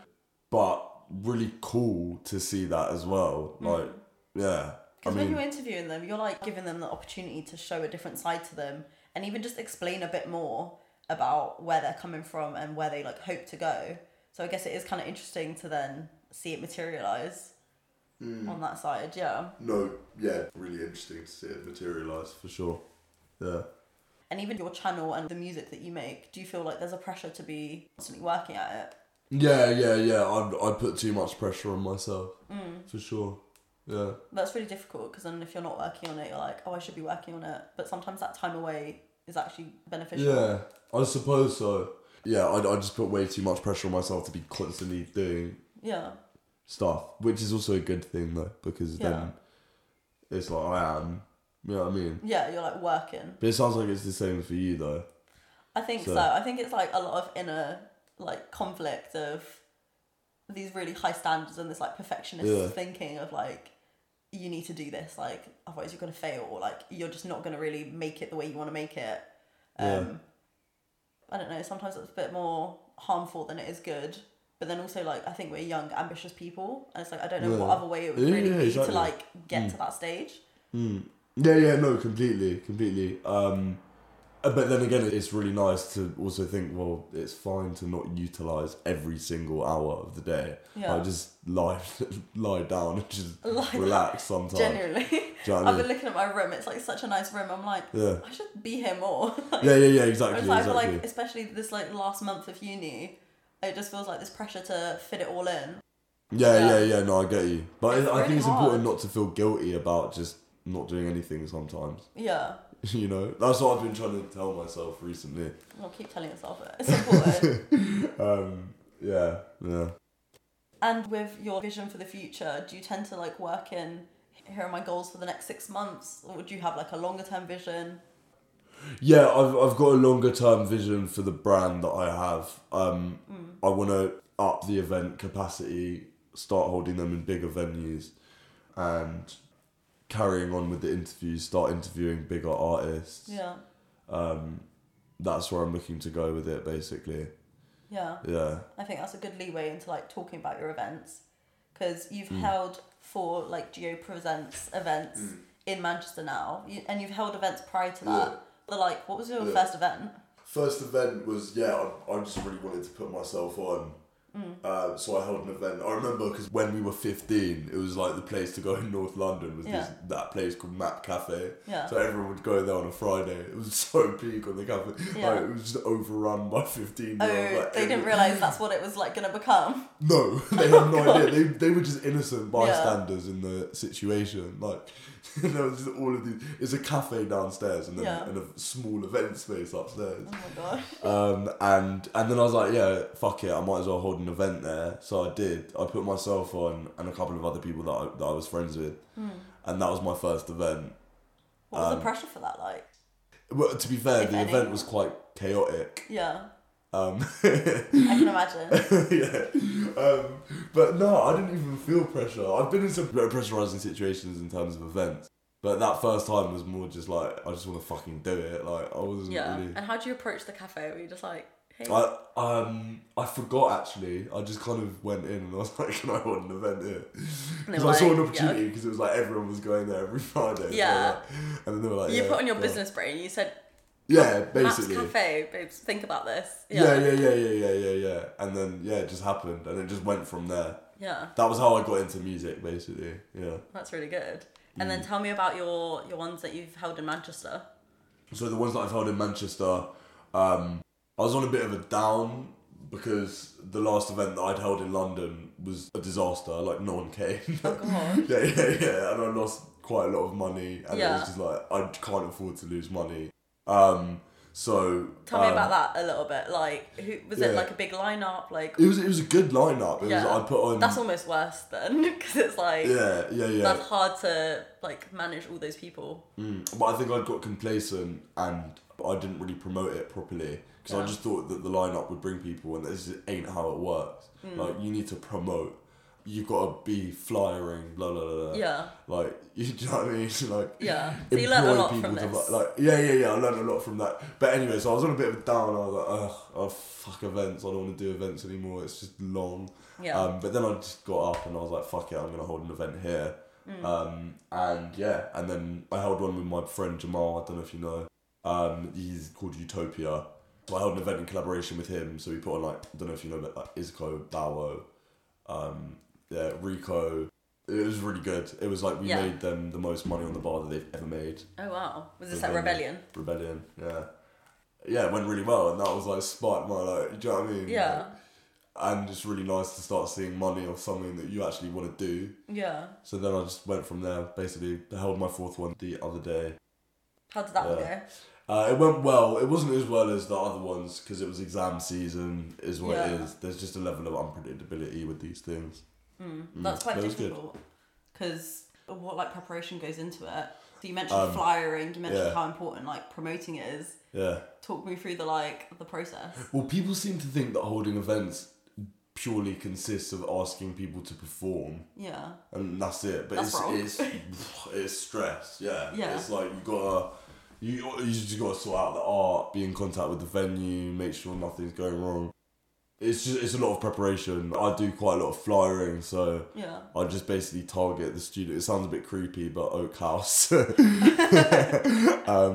but really cool to see that as well. Like, yeah, I Because when mean, you're interviewing them, you're like giving them the opportunity to show a different side to them and even just explain a bit more about where they're coming from and where they like hope to go. So I guess it is kind of interesting to then see it materialize on that side. Yeah. No, yeah, really interesting to see it materialise for sure. Yeah. And even your channel and the music that you make, do you feel like there's a pressure to be constantly working at it? Yeah, yeah, yeah. I I put too much pressure on myself Mm. for sure. Yeah. That's really difficult because then if you're not working on it, you're like, oh, I should be working on it. But sometimes that time away is actually beneficial. Yeah, I suppose so. Yeah, I, I just put way too much pressure on myself to be constantly doing Yeah. stuff, which is also a good thing though, because Yeah. then it's like I am. You know what I mean? Yeah, you're like working. But it sounds like it's the same for you though. I think so. So- I think it's like a lot of inner like conflict of these really high standards and this like perfectionist Yeah. thinking of like you need to do this like otherwise you're gonna fail or like you're just not gonna really make it the way you want to make it. Um, Yeah. I don't know. Sometimes it's a bit more harmful than it is good. But then also like I think we're young, ambitious people, and it's like I don't know what other way it would Yeah, really yeah, be exactly. to like get to that stage. Mm. Yeah, yeah, no, completely, completely. Um, Uh, but then again, it's really nice to also think, well, it's fine to not utilize every single hour of the day. Yeah. Like just lie, *laughs* lie down and just *laughs* Lie down. relax sometimes. Genuinely, Do you know I I've been looking at my room. It's like such a nice room. I'm like, Yeah. I should be here more. *laughs* Like, Yeah, yeah, yeah, exactly, like, I feel exactly. like, especially this like last month of uni, it just feels like this pressure to fit it all in. Yeah, Yeah. yeah, yeah. No, I get you, but It's I think really it's important not to feel guilty about just not doing anything. Sometimes, Yeah, *laughs* you know, that's what I've been trying to tell myself recently. I'll keep telling yourself it. It's important. *laughs* Um, yeah, yeah. and with your vision for the future, do you tend to like work in? Here are my goals for the next six months, or would you have like a longer term vision? Yeah, I've, I've got a longer term vision for the brand that I have. Um, I want to up the event capacity, start holding them in bigger venues, and carrying on with the interviews, start interviewing bigger artists. Yeah, Um, that's where I'm looking to go with it, basically. yeah. Yeah. I think that's a good leeway into like talking about your events because you've Hmm. held four like Geo Presents events in Manchester now, you, and you've held events prior to that. Yeah. But like, what was your Yeah. first event? First event was yeah. I, I just really wanted to put myself on, uh, so I held an event. I remember because when we were fifteen, it was like the place to go in North London was this that place called Map Cafe. Yeah. So everyone would go there on a Friday. It was *laughs* so peak on the cafe. Yeah. Like, it was just overrun by fifteen. Oh, year olds. Like, they didn't realize that's what it was like gonna become. No, *laughs* they had no *laughs* idea. They, they were just innocent Yeah. bystanders in the situation. Like there was just all of these. It's a cafe downstairs and then Yeah. and a small event space upstairs. Oh my god. Um, and and then I was like, yeah, fuck it, I might as well hold an event there. So I did. I put myself on and a couple of other people that I, that I was friends with, and that was my first event. What was Um, the pressure for that like? Well, to be fair, If the any. event was quite chaotic. Yeah, Um, I can imagine. *laughs* yeah. Um, but no, I didn't even feel pressure. I've been in some very pressurizing situations in terms of events. But that first time was more just like, I just want to fucking do it. Like, I wasn't Yeah. really. And how do you approach the cafe? Were you just like, hey? I um I forgot actually. I just kind of went in and I was *laughs* like, "Can I hold an event here?" Because were I saw an opportunity because it was like everyone was going there every *laughs* Friday. so Yeah. like- and then they were like, you yeah, put on your yeah. business brain. You said, Yeah, Matt's basically. Cafe, babes. Think about this. Yeah. yeah, yeah, yeah, yeah, yeah, yeah. And then yeah, it just happened, and it just went from there. Yeah. That was how I got into music, basically. Yeah. That's really good. And Mm. then tell me about your your ones that you've held in Manchester. So the ones that I've held in Manchester, um, I was on a bit of a down because the last event that I'd held in London was a disaster. Like no one came. Oh *laughs* god. yeah, yeah, yeah. And I lost quite a lot of money, and it was just like I can't afford to lose money. Um, so Tell me um, about that a little bit. Like, who was it? Like a big lineup? Like, It was it was a good lineup. It Yeah. was I put on. that's almost worse then, because *laughs* it's like yeah, yeah, yeah. that's hard to like manage all those people. Mm, but I think I got complacent and I didn't really promote it properly because Yeah. I just thought that the lineup would bring people, and this ain't how it works. Mm. Like you need to promote. You've got to be flyering, blah blah blah. blah. Yeah. Like you *laughs* do you know what I mean? *laughs* Like Yeah. So you learned a lot people from to this. like, yeah yeah yeah I learned a lot from that. But anyway, so I was on a bit of a down. I was like, ugh, oh fuck events. I don't want to do events anymore. It's just long. Yeah. Um, but then I just got up and I was like, fuck it, I'm gonna hold an event here. Mm. Um, and yeah, and then I held one with my friend Jamal. I don't know if you know. Um, he's called Utopia. So I held an event in collaboration with him. So we put on like I don't know if you know about like Isco, Bowo, um, yeah, Rico. It was really good. It was like we Yeah. made them the most money on the bar that they've ever made. Oh wow. Was this at. Rebellion? Rebellion, yeah. Yeah, it went really well, and that was like sparked my like, do you know what I mean? Yeah. And it's really nice to start seeing money or something that you actually want to do. Yeah. So then I just went from there. Basically, I held my fourth one the other day. How did that one Yeah. go? Uh, it went well. It wasn't as well as the other ones because it was exam season. Is what it Yeah. is. There's just a level of unpredictability with these things. Mm. That's quite that difficult because what like preparation goes into it. So you mentioned Um, flyering. You mentioned yeah. how important like promoting it is. Yeah. Talk me through the like the process. Well, people seem to think that holding events purely consists of asking people to perform. Yeah. and that's it. But That's wrong. it's it's *laughs* it's stress. Yeah. Yeah. It's like you gotta you you just gotta sort out the art, be in contact with the venue, make sure nothing's going wrong. It's just it's a lot of preparation. I do quite a lot of flyering, so Yeah. I just basically target the student. It sounds a bit creepy, but Oak House. *laughs* um,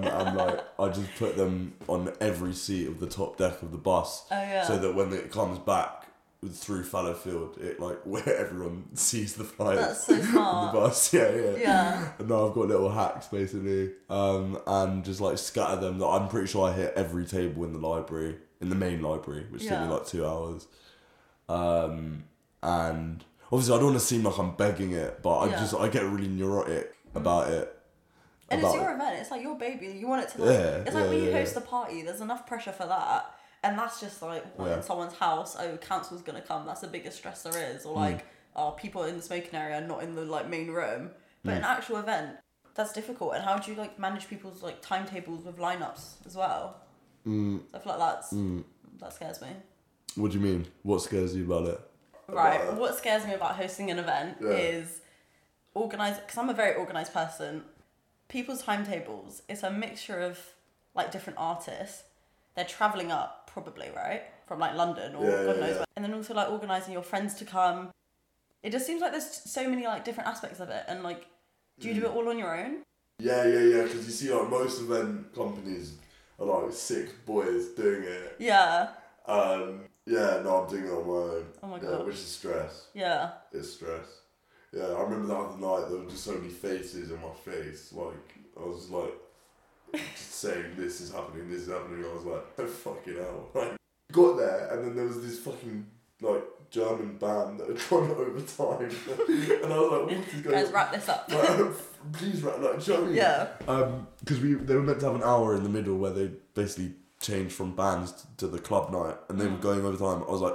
and like I just put them on every seat of the top deck of the bus, Oh yeah. so that when it comes back through Fallowfield, it like *laughs* where everyone sees the flyers That's so *laughs* on the bus. Yeah, yeah. Yeah. And now I've got little hacks basically, um, and just like scatter them. That I'm pretty sure I hit every table in the library, in the main library, which took me like two hours. Um, and obviously I don't want to seem like I'm begging it, but I Yeah. just I get really neurotic about it. And it's your event. It's like your baby. You want it to. Like, Yeah, it's like yeah, when you yeah, host yeah. a party. There's enough pressure for that, and that's just like Yeah. in someone's house. Oh, council's gonna come. That's the biggest stress there is. Or like, oh, people in the smoking area not in the like main room. But Hmm. an actual event, that's difficult. And how do you like manage people's like timetables with lineups as well? Mm, I feel like that's mm. that scares me. What do you mean? What scares you about it? Right. About? What scares me about hosting an event Yeah. is organize because I'm a very organized person. People's timetables it's a mixture of like different artists. They're traveling up probably right from like London or Yeah, God yeah, knows yeah. where, and then also like organizing your friends to come. It just seems like there's so many like different aspects of it, and like, do you do it Mm. all on your own? Yeah, yeah, yeah. Because you see, like most event companies like six boys doing it. Yeah. Um, yeah, no, I'm doing it on my own. Oh my Yeah, god. which is stress. Yeah. It's stress. Yeah, I remember the other night there were just so many faces in my face. Like I was just like just *laughs* saying this is happening, this is happening. I was like, oh fucking hell. *laughs* Like got there and then there was this fucking like German band that had *laughs* gone overtime, *laughs* and I was like, what is going Guys, on? wrap this up. *laughs* Like, please wrap like, do you know what yeah. Um, because we they were meant to have an hour in the middle where they basically changed from bands to the club night, and they were Mm. going over time. I was like,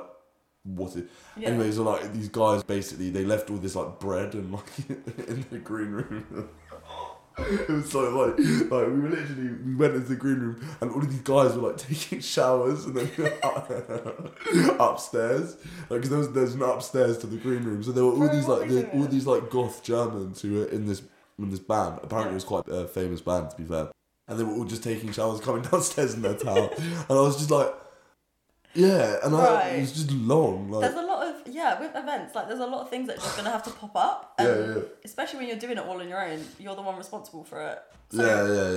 what is? Yeah. Anyways, so like these guys basically they left all this like bread and like in the green room. *laughs* it was so like like we were literally we went into the green room and all of these guys were like *laughs* taking showers and then *laughs* upstairs. Like because there was there's an upstairs to the green room. So there were all these like the, all these like goth Germans who were in this in this band. Apparently it was quite a famous band to be fair. And they were all just taking showers coming downstairs in their towel and I was just like yeah. And I, Right. it was just long like There's of yeah with events like there's a lot of things that are just gonna have to pop up. *sighs* And yeah yeah especially when you're doing it all on your own, you're the one responsible for it. yeah yeah yeah yeah,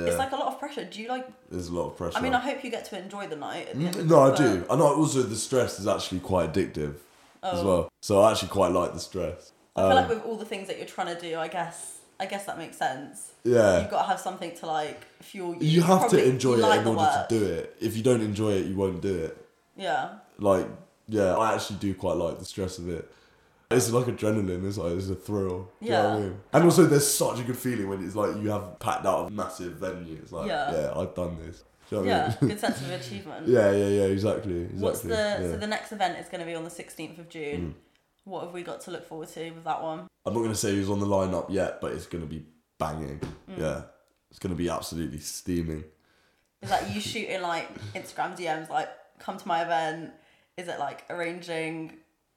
yeah. It's like a lot of pressure. Do you like? there's a lot of pressure I mean, I hope you get to enjoy the night. The Mm, no, I do. I know also the stress is actually quite addictive as Oh. well. So I actually quite like the stress. I feel Um, like with all the things that you're trying to do, I guess I guess that makes sense. yeah. You've got to have something to like fuel you. You have Probably to enjoy it like in order work. to do it. If you don't enjoy it, you won't do it. Yeah. Like, yeah, I actually do quite like the stress of it. It's like adrenaline. It's like it's a thrill. Do you know what I Yeah. mean? And also, there's such a good feeling when it's like you have packed out a massive venue. It's like, Yeah. yeah, I've done this. Do you know what I Yeah. mean? Good sense of *laughs* achievement. yeah, yeah, yeah. Exactly. Exactly. What's the yeah. so the next event is going to be on the 16th of June. Mm. What have we got to look forward to with that one? I'm not going to say who's on the lineup yet, but it's going to be banging. Mm. Yeah. It's going to be absolutely steaming. Is that you shooting like Instagram DMs like come to my event? Is it like arranging?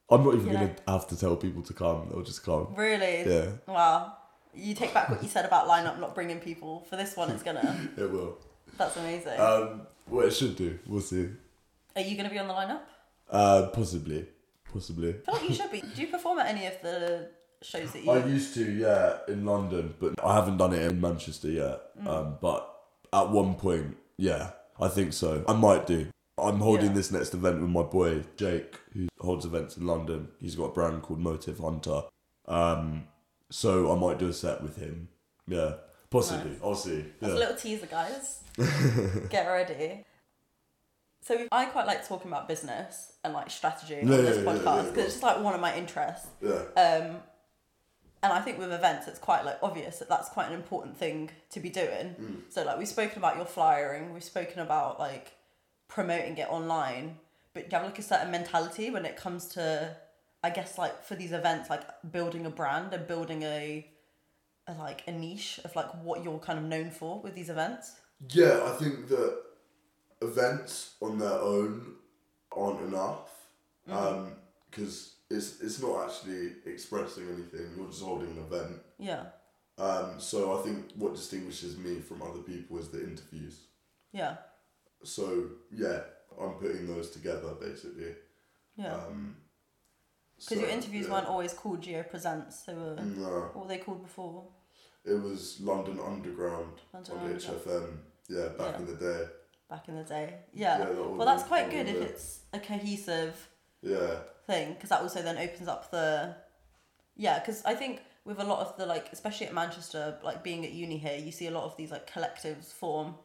I'm not even going know. to have to tell people to come. They'll just come. Really? Yeah, Wow. You take back what you said about lineup not bringing people. For this one, it's gonna. *laughs* it will. That's amazing. Um, well, it should do. We'll see. Are you gonna be on the lineup? Uh, possibly. Possibly. I feel like you should be. Do you perform at any of the shows that you? I used to, yeah, in London, but I haven't done it in Manchester yet. Mm. Um, but at one point, yeah, I think so. I might do. I'm holding Yeah. this next event with my boy Jake, who holds events in London. He's got a brand called Motive Hunter. Um, so I might do a set with him. Yeah, possibly. Nice. I'll see. That's Yeah. a little teaser, guys. *laughs* Get ready. So I quite like talking about business and like strategy Yeah, on this podcast because it's just like one of my interests. yeah. Um, and I think with events, it's quite like obvious that that's quite an important thing to be doing. Mm. So like we've spoken about your flyering, we've spoken about like promoting it online, but you have like a certain mentality when it comes to, I guess like for these events, like building a brand and building a, a like a niche of like what you're kind of known for with these events. Yeah, I think that events on their own aren't enough because it's it's not actually expressing anything. You're just holding an event. Yeah, Um, so I think what distinguishes me from other people is the interviews. yeah, So yeah, I'm putting those together basically. yeah. Um, Because so, your interviews yeah. weren't always called Geo Presents. They were No, what were they called before? it was London Underground London on. HFM. Yeah, back Yeah. in the day. Back in the day. Yeah. Yeah, that well, that's quite good if it. it's a cohesive Yeah, thing because that also then opens up the yeah because i think with a lot of the like especially at manchester like being at uni here you see a lot of these like collectives form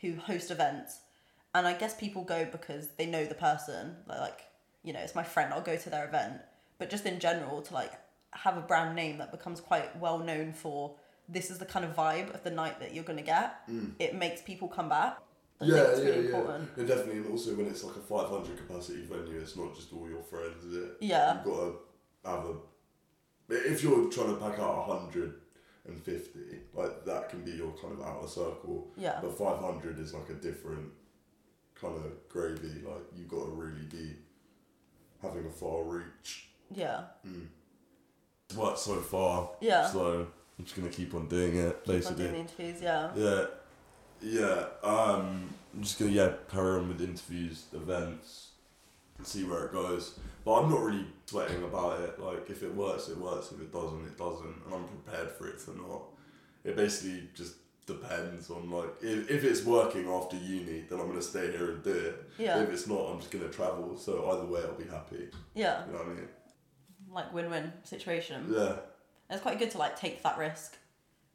who host events and i guess people go because they know the person like, like you know it's my friend i'll go to their event but just in general to like have a brand name that becomes quite well known for this is the kind of vibe of the night that you're going to get it makes people come back I Mm. yeah, it's yeah, really yeah. important Yeah, definitely. And also when it's like a 500 capacity venue, it's not just all your friends, is it? Yeah. You've got to have a. If you're trying to pack out 150, like that can be your kind of outer circle. Yeah. But 500 is like a different kind of gravy. Like you've got to really be having a far reach. yeah It's worked so far. Yeah. So I'm just gonna keep on doing it, Keep basically. doing interviews yeah Yeah, yeah. Um, I'm just gonna yeah carry on with interviews, events, see where it goes. But I'm not really sweating about it. Like if it works, it works. If it doesn't, it doesn't. And I'm prepared for it to not. It basically just depends on like if, if it's working after uni, then I'm gonna stay here and do it. Yeah. If it's not, I'm just gonna travel. So either way, I'll be happy. yeah You know what I mean? like win-win situation. Yeah. And it's quite good to like take that risk.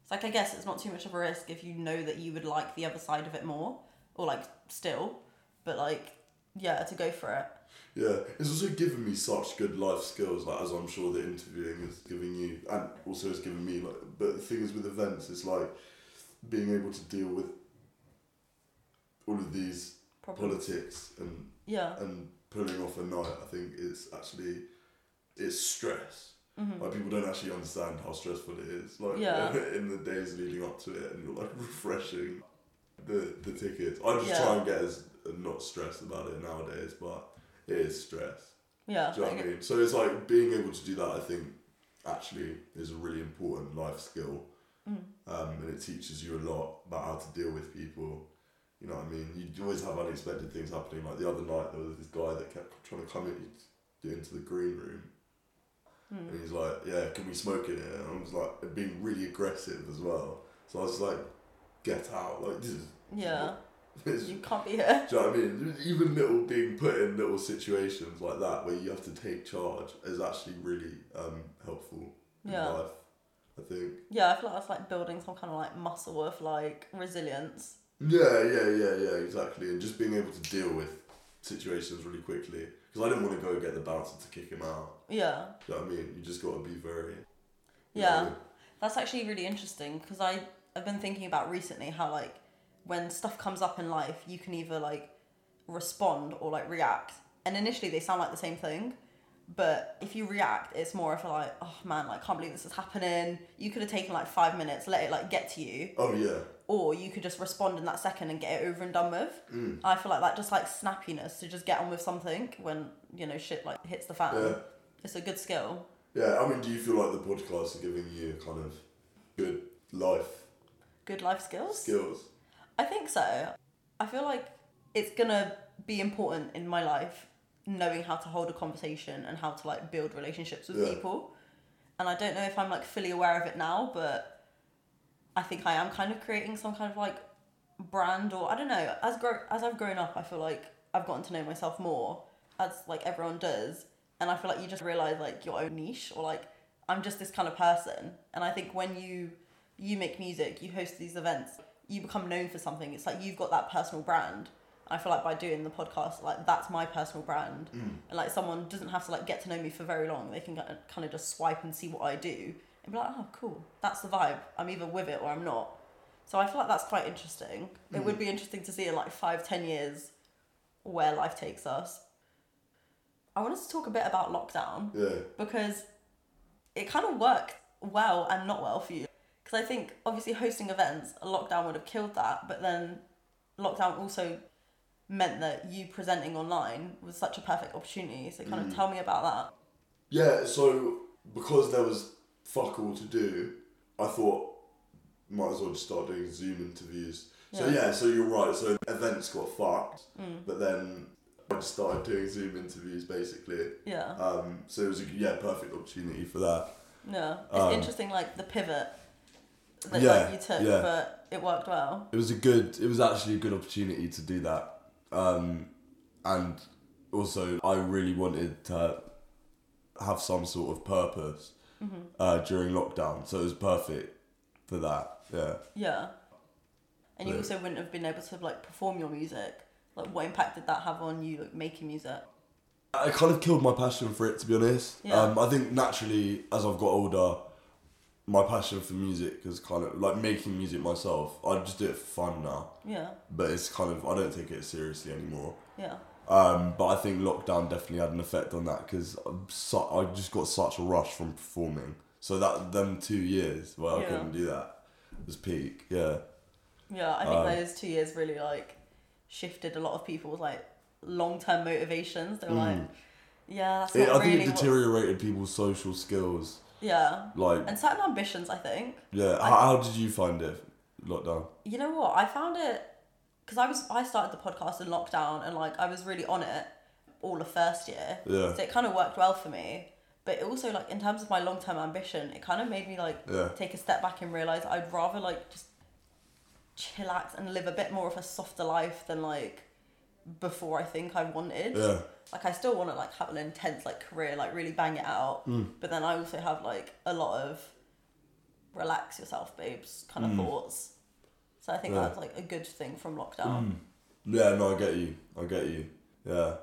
It's like I guess it's not too much of a risk if you know that you would like the other side of it more, or like still, but like yeah, to go for it. Yeah, it's also given me such good life skills, like as I'm sure the interviewing is giving you, and also it's given me like. But the thing is with events, it's like being able to deal with all of these Problem. politics and Yeah, and pulling off a night. I think it's actually it's stress. Mm-hmm. Like people don't actually understand how stressful it is. Like Yeah. *laughs* in the days leading up to it, and you're like *laughs* refreshing the the tickets. I just Yeah. try and get as not stressed about it nowadays, but it is stress. yeah, Do you know what I mean? So it's like being able to do that. I think actually is a really important life skill, Mm. um, and it teaches you a lot about how to deal with people. You know what I mean? You always have unexpected things happening. Like the other night, there was this guy that kept trying to come in, into the green room, Mm. and he's like, "Yeah, can we smoke in here?" And I was like, being really aggressive as well. So I was like, "Get out!" Like this is yeah. *laughs* this You can't be here. do you know what I mean? Even little being put in little situations like that where you have to take charge is actually really um, helpful in Yeah. life. I think. Yeah, I feel like that's like building some kind of like muscle of like resilience. Yeah, yeah, yeah, yeah, exactly. And just being able to deal with situations really quickly. Because I didn't want to go get the bouncer to kick him out. Yeah, you know what I mean? You just got to be very. Yeah. know, that's actually really interesting because I I've been thinking about recently how like when stuff comes up in life, you can either like respond or like react, and initially they sound like the same thing. But if you react, it's more of a like, oh man, like can't believe this is happening. You could have taken like five minutes, let it like get to you, Oh, yeah. or you could just respond in that second and get it over and done with. Mm. I feel like that just like snappiness to just get on with something when you know shit like hits the fan. Yeah. It's a good skill. Yeah, I mean, do you feel like the podcast are giving you kind of good life Good life skills. skills? I think so. I feel like it's gonna be important in my life knowing how to hold a conversation and how to like build relationships with Yeah. people. And I don't know if I'm like fully aware of it now, but I think I am kind of creating some kind of like brand or I don't know. As grow as I've grown up, I feel like I've gotten to know myself more, as like everyone does, and I feel like you just realize like your own niche or like I'm just this kind of person. And I think when you you make music, you host these events, you become known for something. It's like you've got that personal brand. I feel like by doing the podcast, like that's my personal brand, Mm. and like someone doesn't have to like get to know me for very long. They can kind of just swipe and see what I do and be like, oh, cool, that's the vibe. I'm either with it or I'm not. So I feel like that's quite interesting. It would be interesting to see in like five, ten years where life takes us. I want us to talk a bit about lockdown Yeah. because it kind of worked well and not well for you. Because I think obviously hosting events, a lockdown would have killed that, but then lockdown also meant that you presenting online was such a perfect opportunity. So kind of tell me about that. Yeah, so because there was fuck all to do, I thought might as well just start doing Zoom interviews. So Yeah. yeah, so you're right. So events got fucked, but then I just started doing Zoom interviews basically. Yeah. Um, so it was a yeah perfect opportunity for that. No, it's Um, interesting, like the pivot that Yeah, like, you took, yeah. but it worked well. It was a good. It was actually a good opportunity to do that, um, and also I really wanted to have some sort of purpose uh, during lockdown, so it was perfect for that. Yeah. Yeah, and you Yeah. also wouldn't have been able to like perform your music. Like, what impact did that have on you like, making music? I kind of killed my passion for it, to be honest. Yeah. Um, I think naturally, as I've got older, my passion for music is kind of like making music myself. I just do it for fun now, Yeah, but it's kind of I don't take it seriously anymore. yeah, Um, but I think lockdown definitely had an effect on that because I just got such a rush from performing. So that them two years where I couldn't do that was peak. Yeah, yeah. I think Um, those two years really like shifted a lot of people's like long term motivations. They were like, yeah, that's Mm. It- I think really it what's- deteriorated people's social skills. Yeah, Like, and certain ambitions. I think. yeah, how, how did you find it? Lockdown. You know what? I found it because I was I started the podcast in lockdown and like I was really on it all of first year. Yeah. So it kind of worked well for me. But it also like in terms of my long term ambition, it kind of made me like Yeah. take a step back and realize I'd rather like just chillax and live a bit more of a softer life than like before I think I wanted. Yeah. Like I still want to like have an intense like career, like really bang it out. Mm. But then I also have like a lot of relax yourself, babes, kind of thoughts. So I think Mm. Yeah. Mm. that's like a good thing from lockdown. Yeah, no, I get you. I get you. Yeah.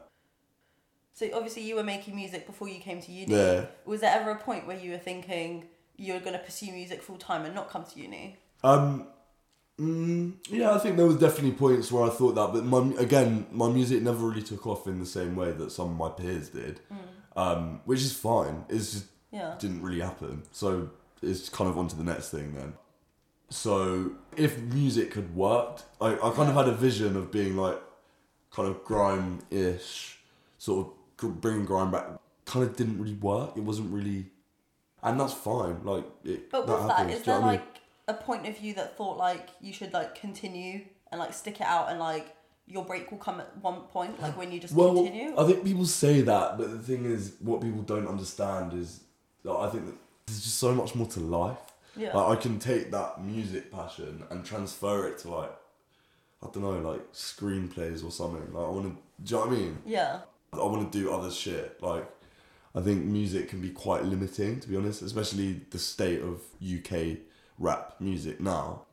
So obviously you were making music before you came to uni. Yeah. Was there ever a point where you were thinking you were going to pursue music full time and not come to uni? Um, mm, yeah, I think there was definitely points where I thought that, but my again, my music never really took off in the same way that some of my peers did, um, which is fine. It's just Yeah. didn't really happen. So it's kind of on to the next thing then. So if music had worked, I, I kind of had a vision of being like kind of grime ish, sort of bringing grime back. Kind of didn't really work. It wasn't really, and that's fine. Like it. But that, happens, is do you there know I mean? like a point of view that thought like you should like continue and like stick it out and like your break will come at one point, like when you just Well, continue? I think people say that, but the thing is, what people don't understand is, that I think that there's just so much more to life. Yeah. Like I can take that music passion and transfer it to like, I don't know, like screenplays or something. Like I want to, do you know what I mean? yeah. I want to do other shit. Like, I think music can be quite limiting, to be honest, especially the state of UK rap music now.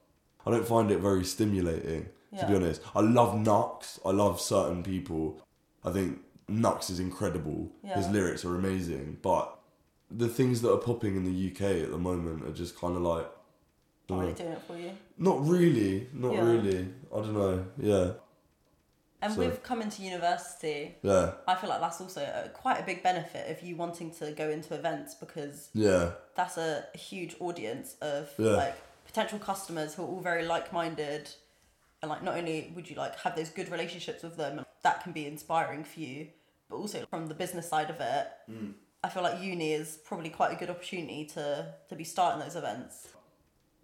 I don't find it very stimulating, to be honest. I love Knucks. I love certain people. I think Knucks is incredible. His lyrics are amazing, but the things that are popping in the UK at the moment are just kind of like, Not really dunno. doing it for you. not really, not Yeah. really. I don't know. Yeah, And So- with coming to university, yeah, I feel like that's also a, quite a big benefit of you wanting to go into events because yeah, that's a huge audience of Yeah. like potential customers who are all very like-minded and like not only would you like have those good relationships with them that can be inspiring for you but also from the business side of it Mm. i feel like uni is probably quite a good opportunity to to be starting those events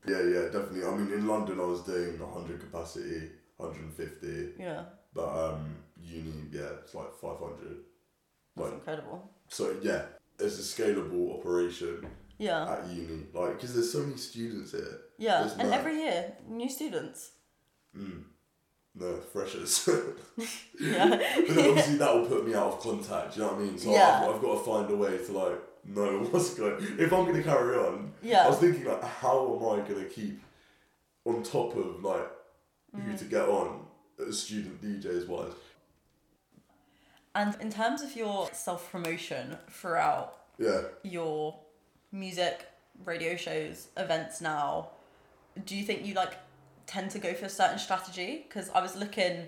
Yeah, yeah, definitely. I mean, in London, I was doing 100 capacity, 150, yeah but um, uni, yeah, it's like 500. that's Like, incredible so yeah, it's a scalable operation yeah at uni, like, because there's so many students here. yeah It's and mad. every year new students Mm. no freshers. *laughs* Yeah. but *laughs* then obviously that will put me out of contact. You know what I mean? So Yeah. I've, I've got to find a way to like know *laughs* what's going. If I'm gonna carry on, Yeah. I was thinking like, how am I gonna keep on top of like Mm. who to get on student DJs wise? And in terms of your self promotion throughout Yeah. your music, radio shows, events now, do you think you like tend to go for a certain strategy? Because I was looking,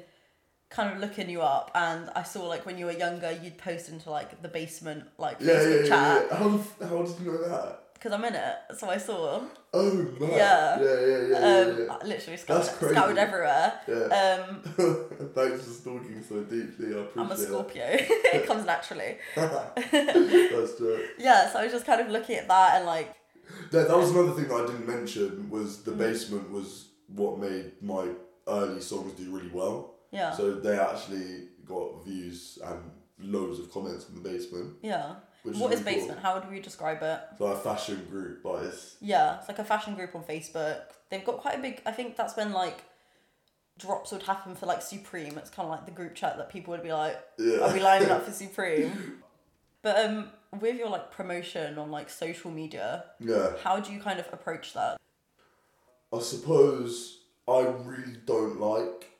kind of looking you up, and I saw like when you were younger, you'd post into like the basement like Yeah, yeah, Facebook yeah, chat yeah. How, how did you know that? Because I'm in it, so I saw. Oh man. Yeah. Yeah, yeah, yeah, Um, yeah, yeah. I literally scoured, That's crazy. scoured everywhere. Yeah. Um, *laughs* Thanks for stalking so deeply. I appreciate I'm a. Scorpio. *laughs* *laughs* it comes naturally. That's true. Yeah, so I was just kind of looking at that and like, That, that was another thing that I didn't mention was Mm. the basement was what made my early songs do really well. yeah, So they actually got views and loads of comments in the basement. yeah. Which What is really Basement? How would we describe it? Cool. So a fashion group, but it's Yeah, it's like a fashion group on Facebook. They've got quite a big. I think that's when like drops would happen for like Supreme. It's kind of like the group chat that people would be like, yeah. "Are we lining up for *laughs* Supreme?" But um, with your like promotion on like social media, yeah. how do you kind of approach that? I suppose I really don't like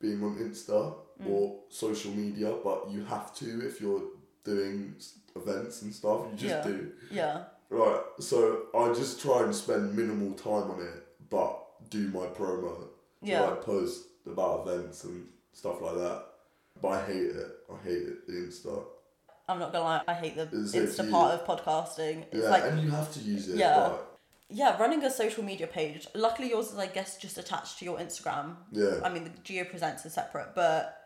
being on Insta Mm. or social media, but you have to if you're doing events and stuff. You just Yeah. do. Yeah, Right. So I just try and spend minimal time on it, but do my promo. So Yeah. like post about events and stuff like that. But I hate it. I hate it. The Insta. I'm not gonna lie. I hate the Is it Insta part of podcasting. It's yeah, like and you have to use it. Yeah. But yeah, running a social media page. Luckily, yours is I guess just attached to your Instagram. yeah. I mean, the Geo Presents is separate, but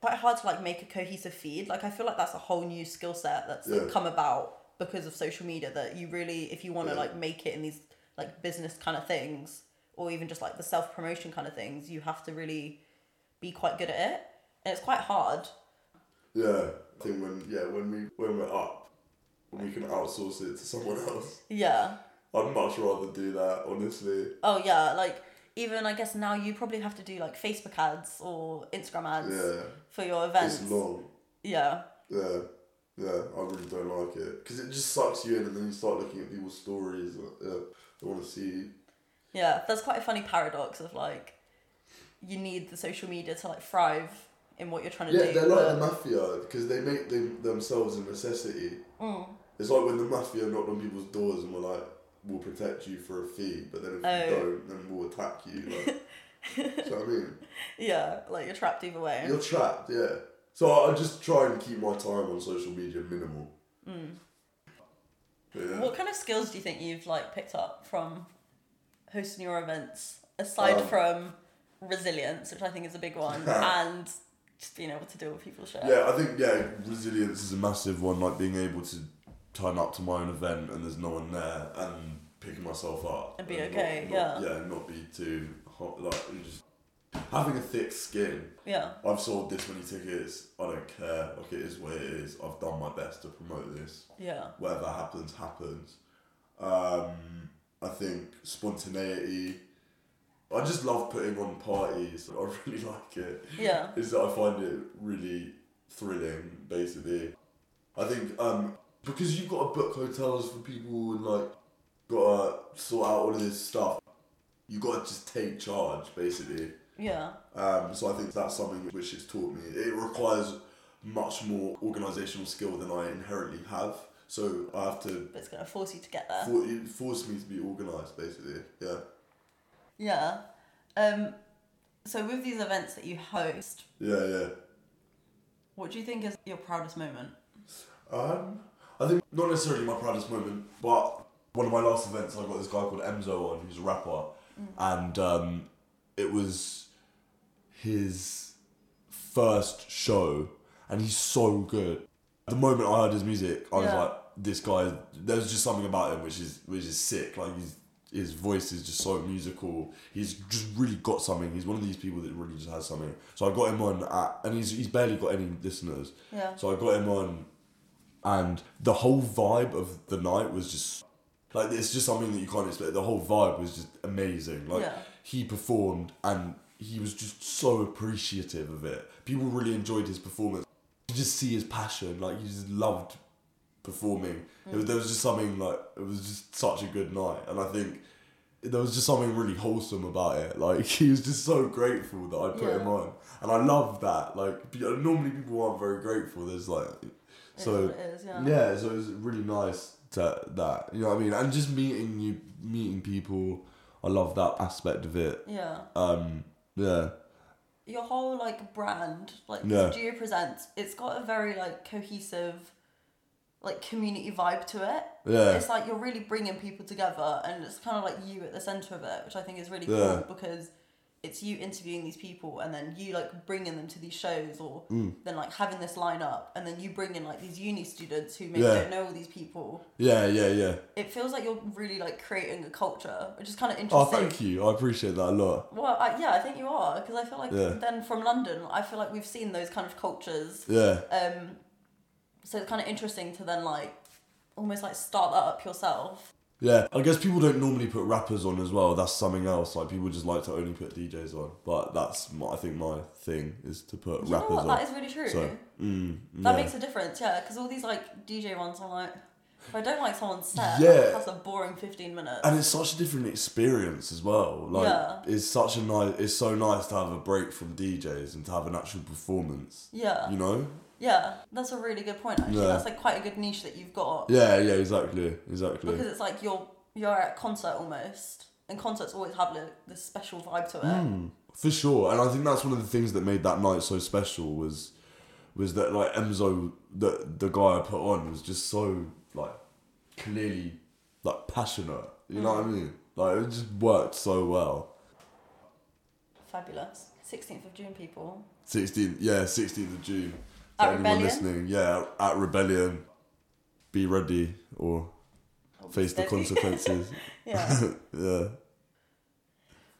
quite hard to like make a cohesive feed. Like I feel like that's a whole new skill set that's Yeah. come about because of social media. That you really, if you want to Yeah. like make it in these like business kind of things, or even just like the self promotion kind of things, you have to really be quite good at it, and it's quite hard. Yeah. I think when yeah when we when we're up, when we can outsource it to someone *laughs* else. Yeah. I'd much rather do that, honestly. Oh yeah, like even I guess now you probably have to do like Facebook ads or Instagram ads Yeah. for your events. It's long. Yeah. Yeah. Yeah, I really don't like it because it just sucks you in, and then you start looking at people's stories. uh, Yeah, I want to see. Yeah, there's quite a funny paradox of like you need the social media to like thrive in what you're trying to Yeah, do. Yeah, they're like the mafia because they make them, themselves a necessity. Mm. It's like when the mafia knocked on people's doors and were like, "We'll protect you for a fee," but then if Oh. you don't, then we'll attack you. Like, *laughs* do you know what I mean? Yeah, like you're trapped either way. You're trapped. Yeah. So I I just try and keep my time on social media minimal. Mm. Yeah. What kind of skills do you think you've like picked up from hosting your events aside Um, from resilience, which I think is a big one, *laughs* and just being able to deal with people's shit? Yeah, I think yeah, resilience is a massive one. Like being able to turn up to my own event and there's no one there, and picking myself up And be not- okay, not- yeah. yeah, not be too hot. Like just having a thick skin. Yeah. I've sold this many tickets. I don't care. Like it is what it is. I've done my best to promote this. Yeah. Whatever happens, happens. Um, I think spontaneity. I just love putting on parties. *laughs* I really like it Yeah. is that I find it really thrilling, basically. I think um, because you've got to book hotels for people and like got to sort out all of this stuff, you got to just take charge, basically. Yeah. Um, so I think that's something which it's taught me. It requires much more organisational skill than I inherently have. So I have to But it's gonna force you to get there. for, it forced me to be organised, basically. Yeah. Yeah. Um so with these events that you host, Yeah, yeah. what do you think is your proudest moment? Um, I think not necessarily my proudest moment, but one of my last events, I got this guy called Emzo on, who's a rapper, and um, it was his first show, and he's so good. The moment I heard his music, I was like, "This guy." There's just something about him which is which is sick. Like he's his voice is just so musical. He's just really got something. He's one of these people that really just has something. So I got him on, at, and he's he's barely got any listeners. Yeah. So I got him on, and the whole vibe of the night was just like it's just something that you can't expect. The whole vibe was just amazing. Like Yeah. he performed, and he was just so appreciative of it. People really enjoyed his performance. You just see his passion, like he just loved performing. It was, mm. there was just something like it was just such a good night, and I think there was just something really wholesome about it. Like *laughs* he was just so grateful that I put him on, and I love that. Like normally people aren't very grateful. There's like so is it is, yeah. yeah, so it was really nice to that. You know what I mean? And just meeting you, meeting people. I love that aspect of it. Yeah. Um, yeah, Your whole like brand, like Yeah. Geo Presents, it's got a very like cohesive, like community vibe to it. yeah, It's like you're really bringing people together, and it's kind of like you at the center of it, which I think is really Yeah. cool because it's you interviewing these people, and then you like bringing them to these shows, or Mm. then like having this lineup, and then you bring in like these uni students who maybe Yeah. don't know all these people. yeah, yeah, yeah. It feels like you're really like creating a culture, which is kind of interesting. Oh, thank you. I appreciate that a lot. Well, I, yeah, I think you are because I feel like Yeah. then from London, I feel like we've seen those kind of cultures. Yeah, Um, so it's kind of interesting to then like almost like start that up yourself. Yeah. I guess people don't normally put rappers on as well. That's something else. Like people just like to only put DJs on. But that's my, I think my thing is to put You know rappers what? on. That is really true. So, mm, that yeah. makes a difference, yeah. Because all these like DJ ones, I'm like, if I don't like someone's set, Yeah. that's a boring fifteen minutes. and it's such a different experience as well. Like Yeah. it's such a nice. It's so nice to have a break from DJs and to have an actual performance. yeah, You know? Yeah, that's a really good point. Actually, Yeah. that's like quite a good niche that you've got Yeah, yeah, exactly, exactly. because it's like you're you're at a concert almost, and concerts always have like this special vibe to it. Mm, for sure, and I think that's one of the things that made that night so special was was that like Emzo, the the guy I put on was just so like clearly like passionate. You know what I mean? Like it just worked so well. Fabulous. 16th of June, people. 16th, yeah, 16th of June. For At anyone Rebellion? listening, yeah, at Rebellion, be ready or face the consequences. *laughs* yeah. *laughs* yeah,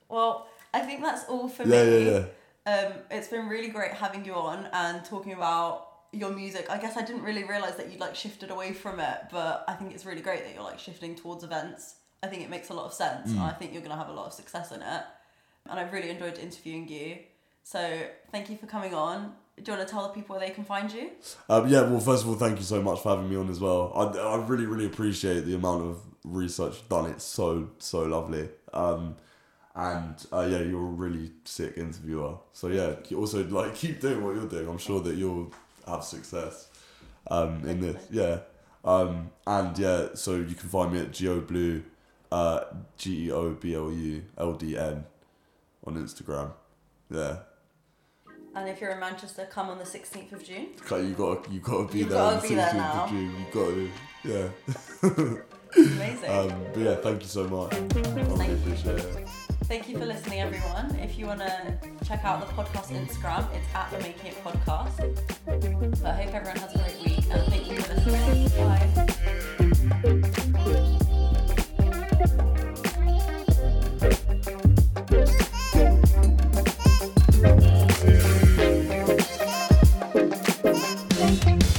Well, I think that's all for yeah, me. yeah, yeah. Um, it's been really great having you on and talking about your music. I guess I didn't really realize that you'd like shifted away from it, but I think it's really great that you're like shifting towards events. I think it makes a lot of sense, Mm. and I think you're gonna have a lot of success in it. And I've really enjoyed interviewing you. So thank you for coming on. Do you want to tell the people where they can find you? Um, yeah, well, first of all, thank you so much for having me on as well. I, I really, really appreciate the amount of research done. It's so, so lovely. Um, and uh, yeah, you're a really sick interviewer. So yeah, also like keep doing what you're doing. I'm sure that you'll have success um, in this. Yeah. Um, and yeah, so you can find me at GeoBlue, uh, G E O B L U L D N on Instagram. Yeah. And if you're in Manchester, come on the 16th of June. Okay, you got you got to be You've there. Got to be there. Of June. You got to, yeah. Amazing. Um, but yeah, thank you so much. Thank really you. Thank you for listening, everyone. If you want to check out the podcast Instagram, it's at the Making It Podcast. But I hope everyone has a great week and thank you for listening. Bye.